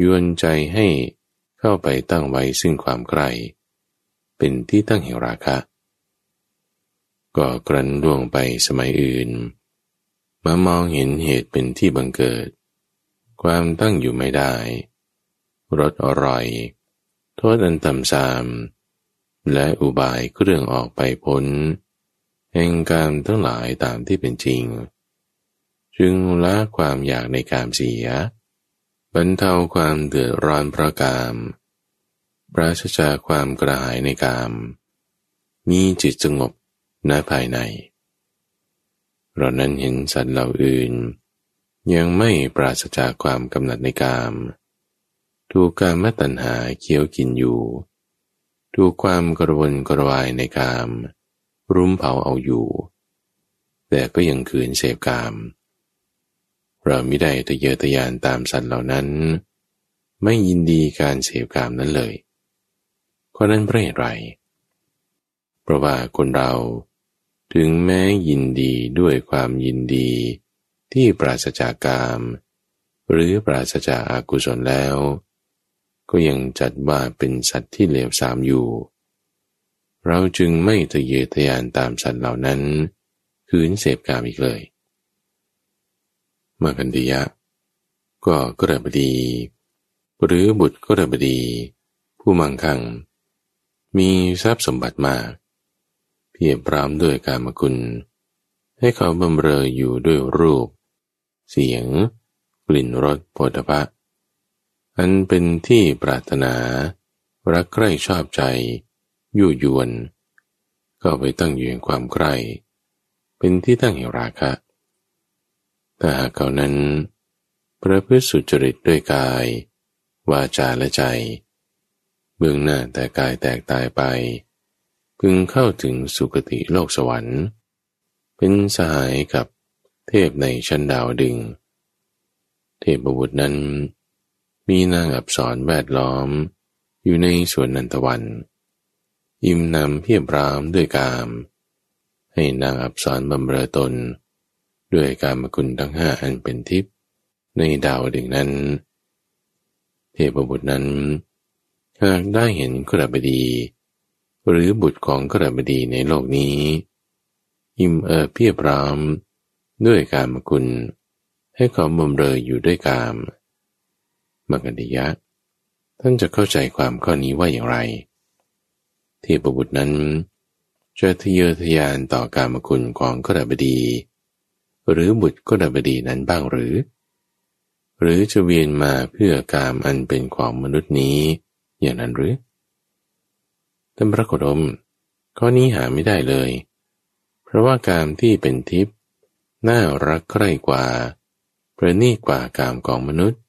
ยวนใจให้เข้าไปตั้งไว้ซึ่งความใคร่เป็นที่ตั้งแห่งราคะ ก็กรันล่วงไปสมัยอื่น มามองเห็นเหตุเป็นที่บังเกิด ความตั้งอยู่ไม่ได้ รสอร่อย โทษอันต่ำสาม และอุบายเครื่องออกไปพ้น แห่งการทั้งหลายตามที่เป็นจริง จึงละความอยากในกามเสีย บรรเทาความเดือดร้อนเพระกาม ปราศจากความกระหายในกาม มีจิตสงบณภายใน เรานั้นเห็นสัตว์เหล่าอื่น ยังไม่ปราศจากความกำหนัดในกามถูกกามตัณหาเคี้ยวกินอยู่ ถูกความกระวนกระวายในกาม รุมเผาเอาอยู่ แต่ก็ยังคืนเสพกาม เราไม่ได้ทะเยอทะยานตามสัตว์เหล่านั้น ไม่ยินดีการเสพกามนั้นเลยข้อนั้นเพราะเหตุไร เพราะว่าคนเราถึงแม้ยินดีด้วยความยินดีที่ปราศจากกาม หรือปราศจากอากุศลแล้ว ก็ยังจัดว่าเป็นสัตว์ที่เลวทรามอยู่ เราจึงไม่ทะเยอทะยานตามสัตว์เหล่านั้น คืนเสพกามอีกเลยเมื่อกันติยะ ก็กระบดี หรือบุตรกระบดี ผู้มั่งคั่ง มีทรัพย์สมบัติมาก เพียบพร้อมด้วยการมกุล ให้เขาบำเรออยู่ด้วยรูป เสียง กลิ่นรสโผฏฐะอันเป็นที่ปรารถนา รักใคร่ชอบใจ ยู่ยวน ก็ไปตั้งอยู่ในความใคร่เป็นที่ตั้งแห่งราคะถ้าหากเขานั้น ประพฤติสุจริตด้วยกาย วาจาและใจ เบื้องหน้าแต่กายแตกตายไป พึงเข้าถึงสุคติโลกสวรรค์ เป็นสหายกับเทพในชั้นดาวดึง เทพบุตรนั้น มีนางอับสรแวดล้อม อยู่ในสวนนันทวัน อิ่มนำเพียบรามด้วยกาม ให้นางอับสรบำเรอตน ด้วยการมคุณทั้งห้าอันเป็นทิพย์ในดาวดึงนั้น เทพบุตรนั้น หากได้เห็นกรบดี หรือบุตรของกรบดีในโลกนี้ อิ่มเอิบเพียบพร้อมด้วยการมกุล ให้เขาบำเรออยู่ด้วยกามมกันดิยะ ท่านจะเข้าใจความข้อนี้ว่าอย่างไร ทพบุตรนั้นจะทะเยอทะยานต่อการมกุลของกรบดี หรือบุตรกรบดีนั้นบ้างหรือ หรือจะเวียนมาเพื่อกามอันเป็นของมนุษย์นี้อย่างนั้นหรือท่านพระโคดมข้อนี้หาไม่ได้เลย เพราะว่ากามที่เป็นทิพย์น่ารักใคร่กว่าประณีกว่ากามของมนุษย์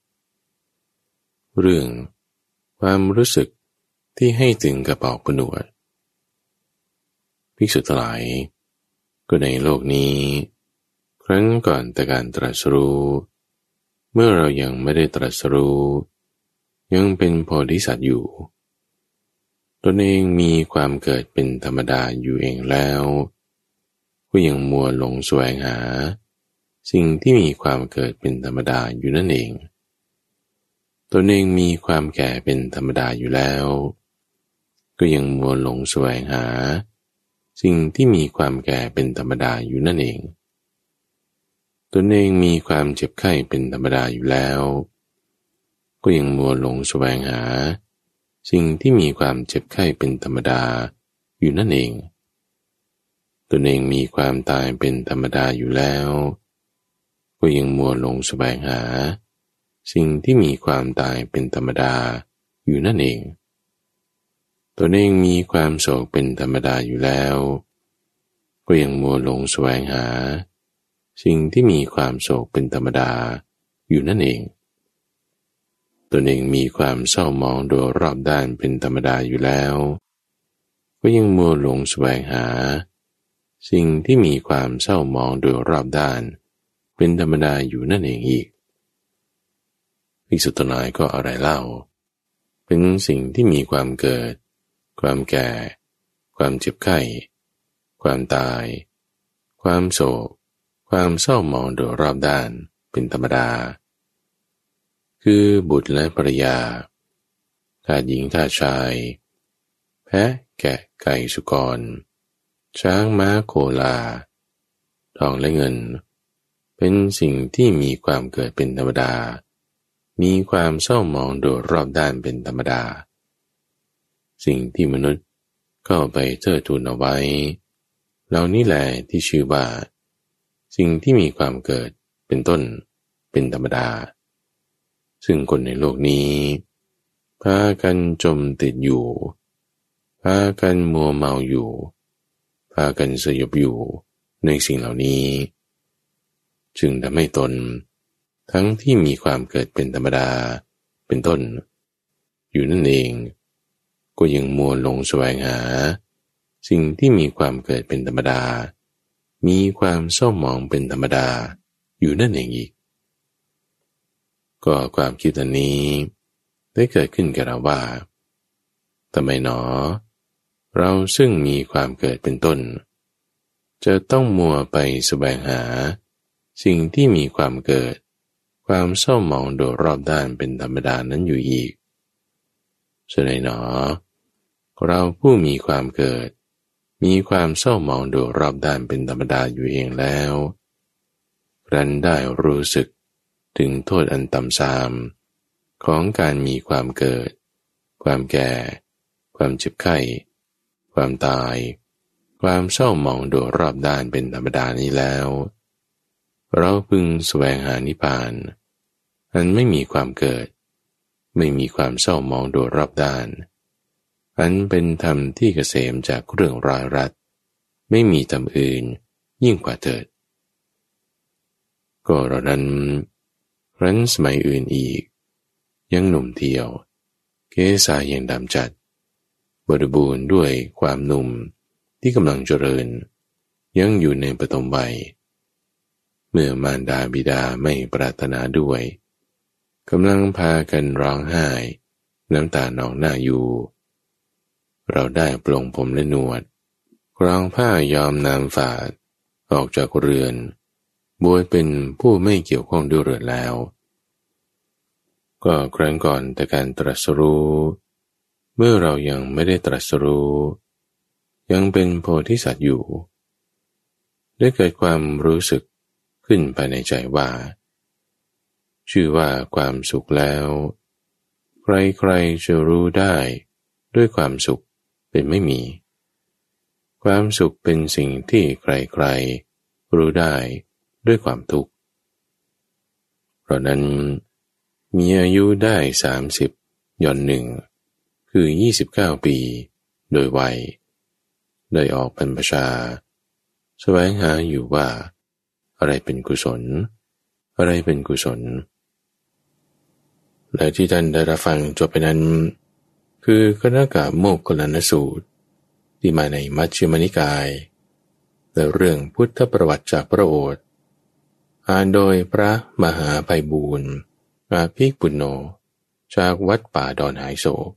เรื่องความรู้สึก ที่ให้ถึงกระเป๋าปนวด ภิกษุทั้งหลาย ก็ในโลกนี้ ครั้งก่อนแต่การตรัสรู้ เมื่อเรายังไม่ได้ตรัสรู้ ยังเป็นโพธิสัตว์อยู่ ตนเองมีความเกิดเป็นธรรมดาอยู่เองแล้ว ก็ยังมัวหลงแสวงหา สิ่งที่มีความเกิดเป็นธรรมดาอยู่นั่นเองตนเองมีความแก่เป็นธรรมดาอยู่แล้ว ก็ยังมัวหลงแสวงหา สิ่งที่มีความแก่เป็นธรรมดาอยู่นั่นเอง ตนเองมีความเจ็บไข้เป็นธรรมดาอยู่แล้ว ก็ยังมัวหลงแสวงหา สิ่งที่มีความเจ็บไข้เป็นธรรมดาอยู่นั่นเอง ตนเองมีความตายเป็นธรรมดาอยู่แล้ว ก็ยังมัวหลงแสวงหา สิ่งที่มีความตายเป็นธรรมดาอยู่นั่นเอง ตนเองมีความโศกเป็นธรรมดาอยู่แล้ว ก็ยังมัวหลงแสวงหา สิ่งที่มีความโศกเป็นธรรมดาอยู่นั่นเองตนเองมีความเศร้ามองโดยรอบด้านเป็นธรรมดาอยู่แล้ว ก็ยังมัวหลงแสวงหา สิ่งที่มีความเศร้ามองโดยรอบด้าน เป็นธรรมดาอยู่นั่นเองอีกอีกสุดท้ายก็อะไรเล่า เป็นสิ่งที่มีความเกิด ความแก่ ความเจ็บไข้ ความตาย ความโศก ความเศร้ามองโดยรอบด้านเป็นธรรมดา คือบุตรและภรรยาทาหญิงทาชาย แพะแกะไก่สุกร ช้างม้าโคลา ทองและเงิน เป็นสิ่งที่มีความเกิดเป็นธรรมดา มีความเศร้ามองโดยรอบด้านเป็นธรรมดา สิ่งที่มนุษย์ก็ไปเทิดทูนเอาไว้ เหล่านี้แหละที่ชื่อว่า สิ่งที่มีความเกิดเป็นต้นเป็นธรรมดา ซึ่งคนในโลกนี้พากันจมติดอยู่พากันมัวเมาอยู่พากันสยบอยู่ในสิ่งเหล่านี้ จึงทำให้ตน ทั้งที่มีความเกิดเป็นธรรมดา เป็นต้น อยู่นั่นเอง ก็ยังมัวลงแสวงหา สิ่งที่มีความเกิดเป็นธรรมดา มีความเศร้าหมองเป็นธรรมดา อยู่นั่นเองอีก ก็ความคิดอันนี้ ได้เกิดขึ้นแก่เราว่าทำไมหนอ เราซึ่งมีความเกิดเป็นต้น จะต้องมัวไปแสวงหา สิ่งที่มีความเกิด ความเศร้าหมองโดยรอบด้านเป็นธรรมดานั้นอยู่อีกฉะนั้นหนอ เราผู้มีความเกิด มีความเศร้ามองดูรอบด้านเป็นธรรมดาอยู่เองแล้วรันได้รู้สึกถึงโทษอันต่ำทราม ของการมีความเกิด ความแก่ ความเจ็บไข้ ความตาย ความเศร้าหมองโดยรอบด้านเป็นธรรมดานี้แล้ว เราพึงแสวงหานิพพาน อันไม่มีความเกิด ไม่มีความเศร้าหมองโดยรอบด้าน อันเป็นธรรมที่เกษมจากเรื่องรอยรัดไม่มีธรรมอื่นยิ่งกว่าเถิด ก็เรานั้นรั้นสมัยอื่นอีก ยังหนุ่มเที่ยว เกสายังดำจัด บริบูรณ์ด้วยความหนุ่มที่กำลังเจริญ ยังอยู่ในปฐมวัยเมื่อมารดาบิดาไม่ปรารถนาด้วยกำลังพากันร้องไห้ น้ำตานองหน้าอยู่ เราได้ปลงผมและนวดกรองผ้ายอมน้ำฝาด ออกจากเรือน บวยเป็นผู้ไม่เกี่ยวข้องด้วยเรือนแล้ว ก็ครั้งก่อนแต่การตรัสรู้ เมื่อเรายังไม่ได้ตรัสรู้ ยังเป็นโพธิสัตว์อยู่ ได้เกิดความรู้สึกขึ้นภายในใจว่า ชื่อว่าความสุขแล้ว ใครๆจะรู้ได้ด้วยความสุข เป็นไม่มี ความสุขเป็นสิ่งที่ใครๆ รู้ได้ด้วยความทุกข์ เพราะนั้น มีอายุได้สามสิบย่อนหนึ่งคือยี่สิบเก้าปี โดยวัย ได้ออกเป็นประชาแสวงหาอยู่ว่า อะไรเป็นกุศล อะไรเป็นกุศลและที่ท่านได้รับฟังจบไปนั้น คือคณะกะโมกขลานสูตร ที่มาในมัชฌิมนิกาย และเรื่องพุทธประวัติจากพระโอษฐ์อ่านโดยพระมหาไพบูรณ์อาภิปุณโญจากวัดป่าดอนหายโศก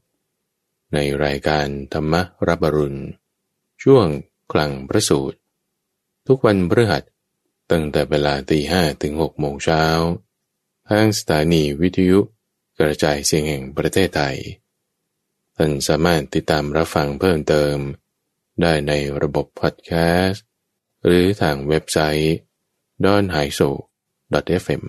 ในรายการธรรมรับบรุณ ช่วงกลางพระสูตร ทุกวันพฤหัสตั้งแต่เวลาตีห้ถึงหกโมงเช้าทางสถานีวิทยุกระจายเสียงแห่งประเทศไทย ท่านสามารถติดตามรับฟังเพิ่มเติม ได้ในระบบพอดแคสต์ หรือทางเว็บไซต์ d o n h a i s o fm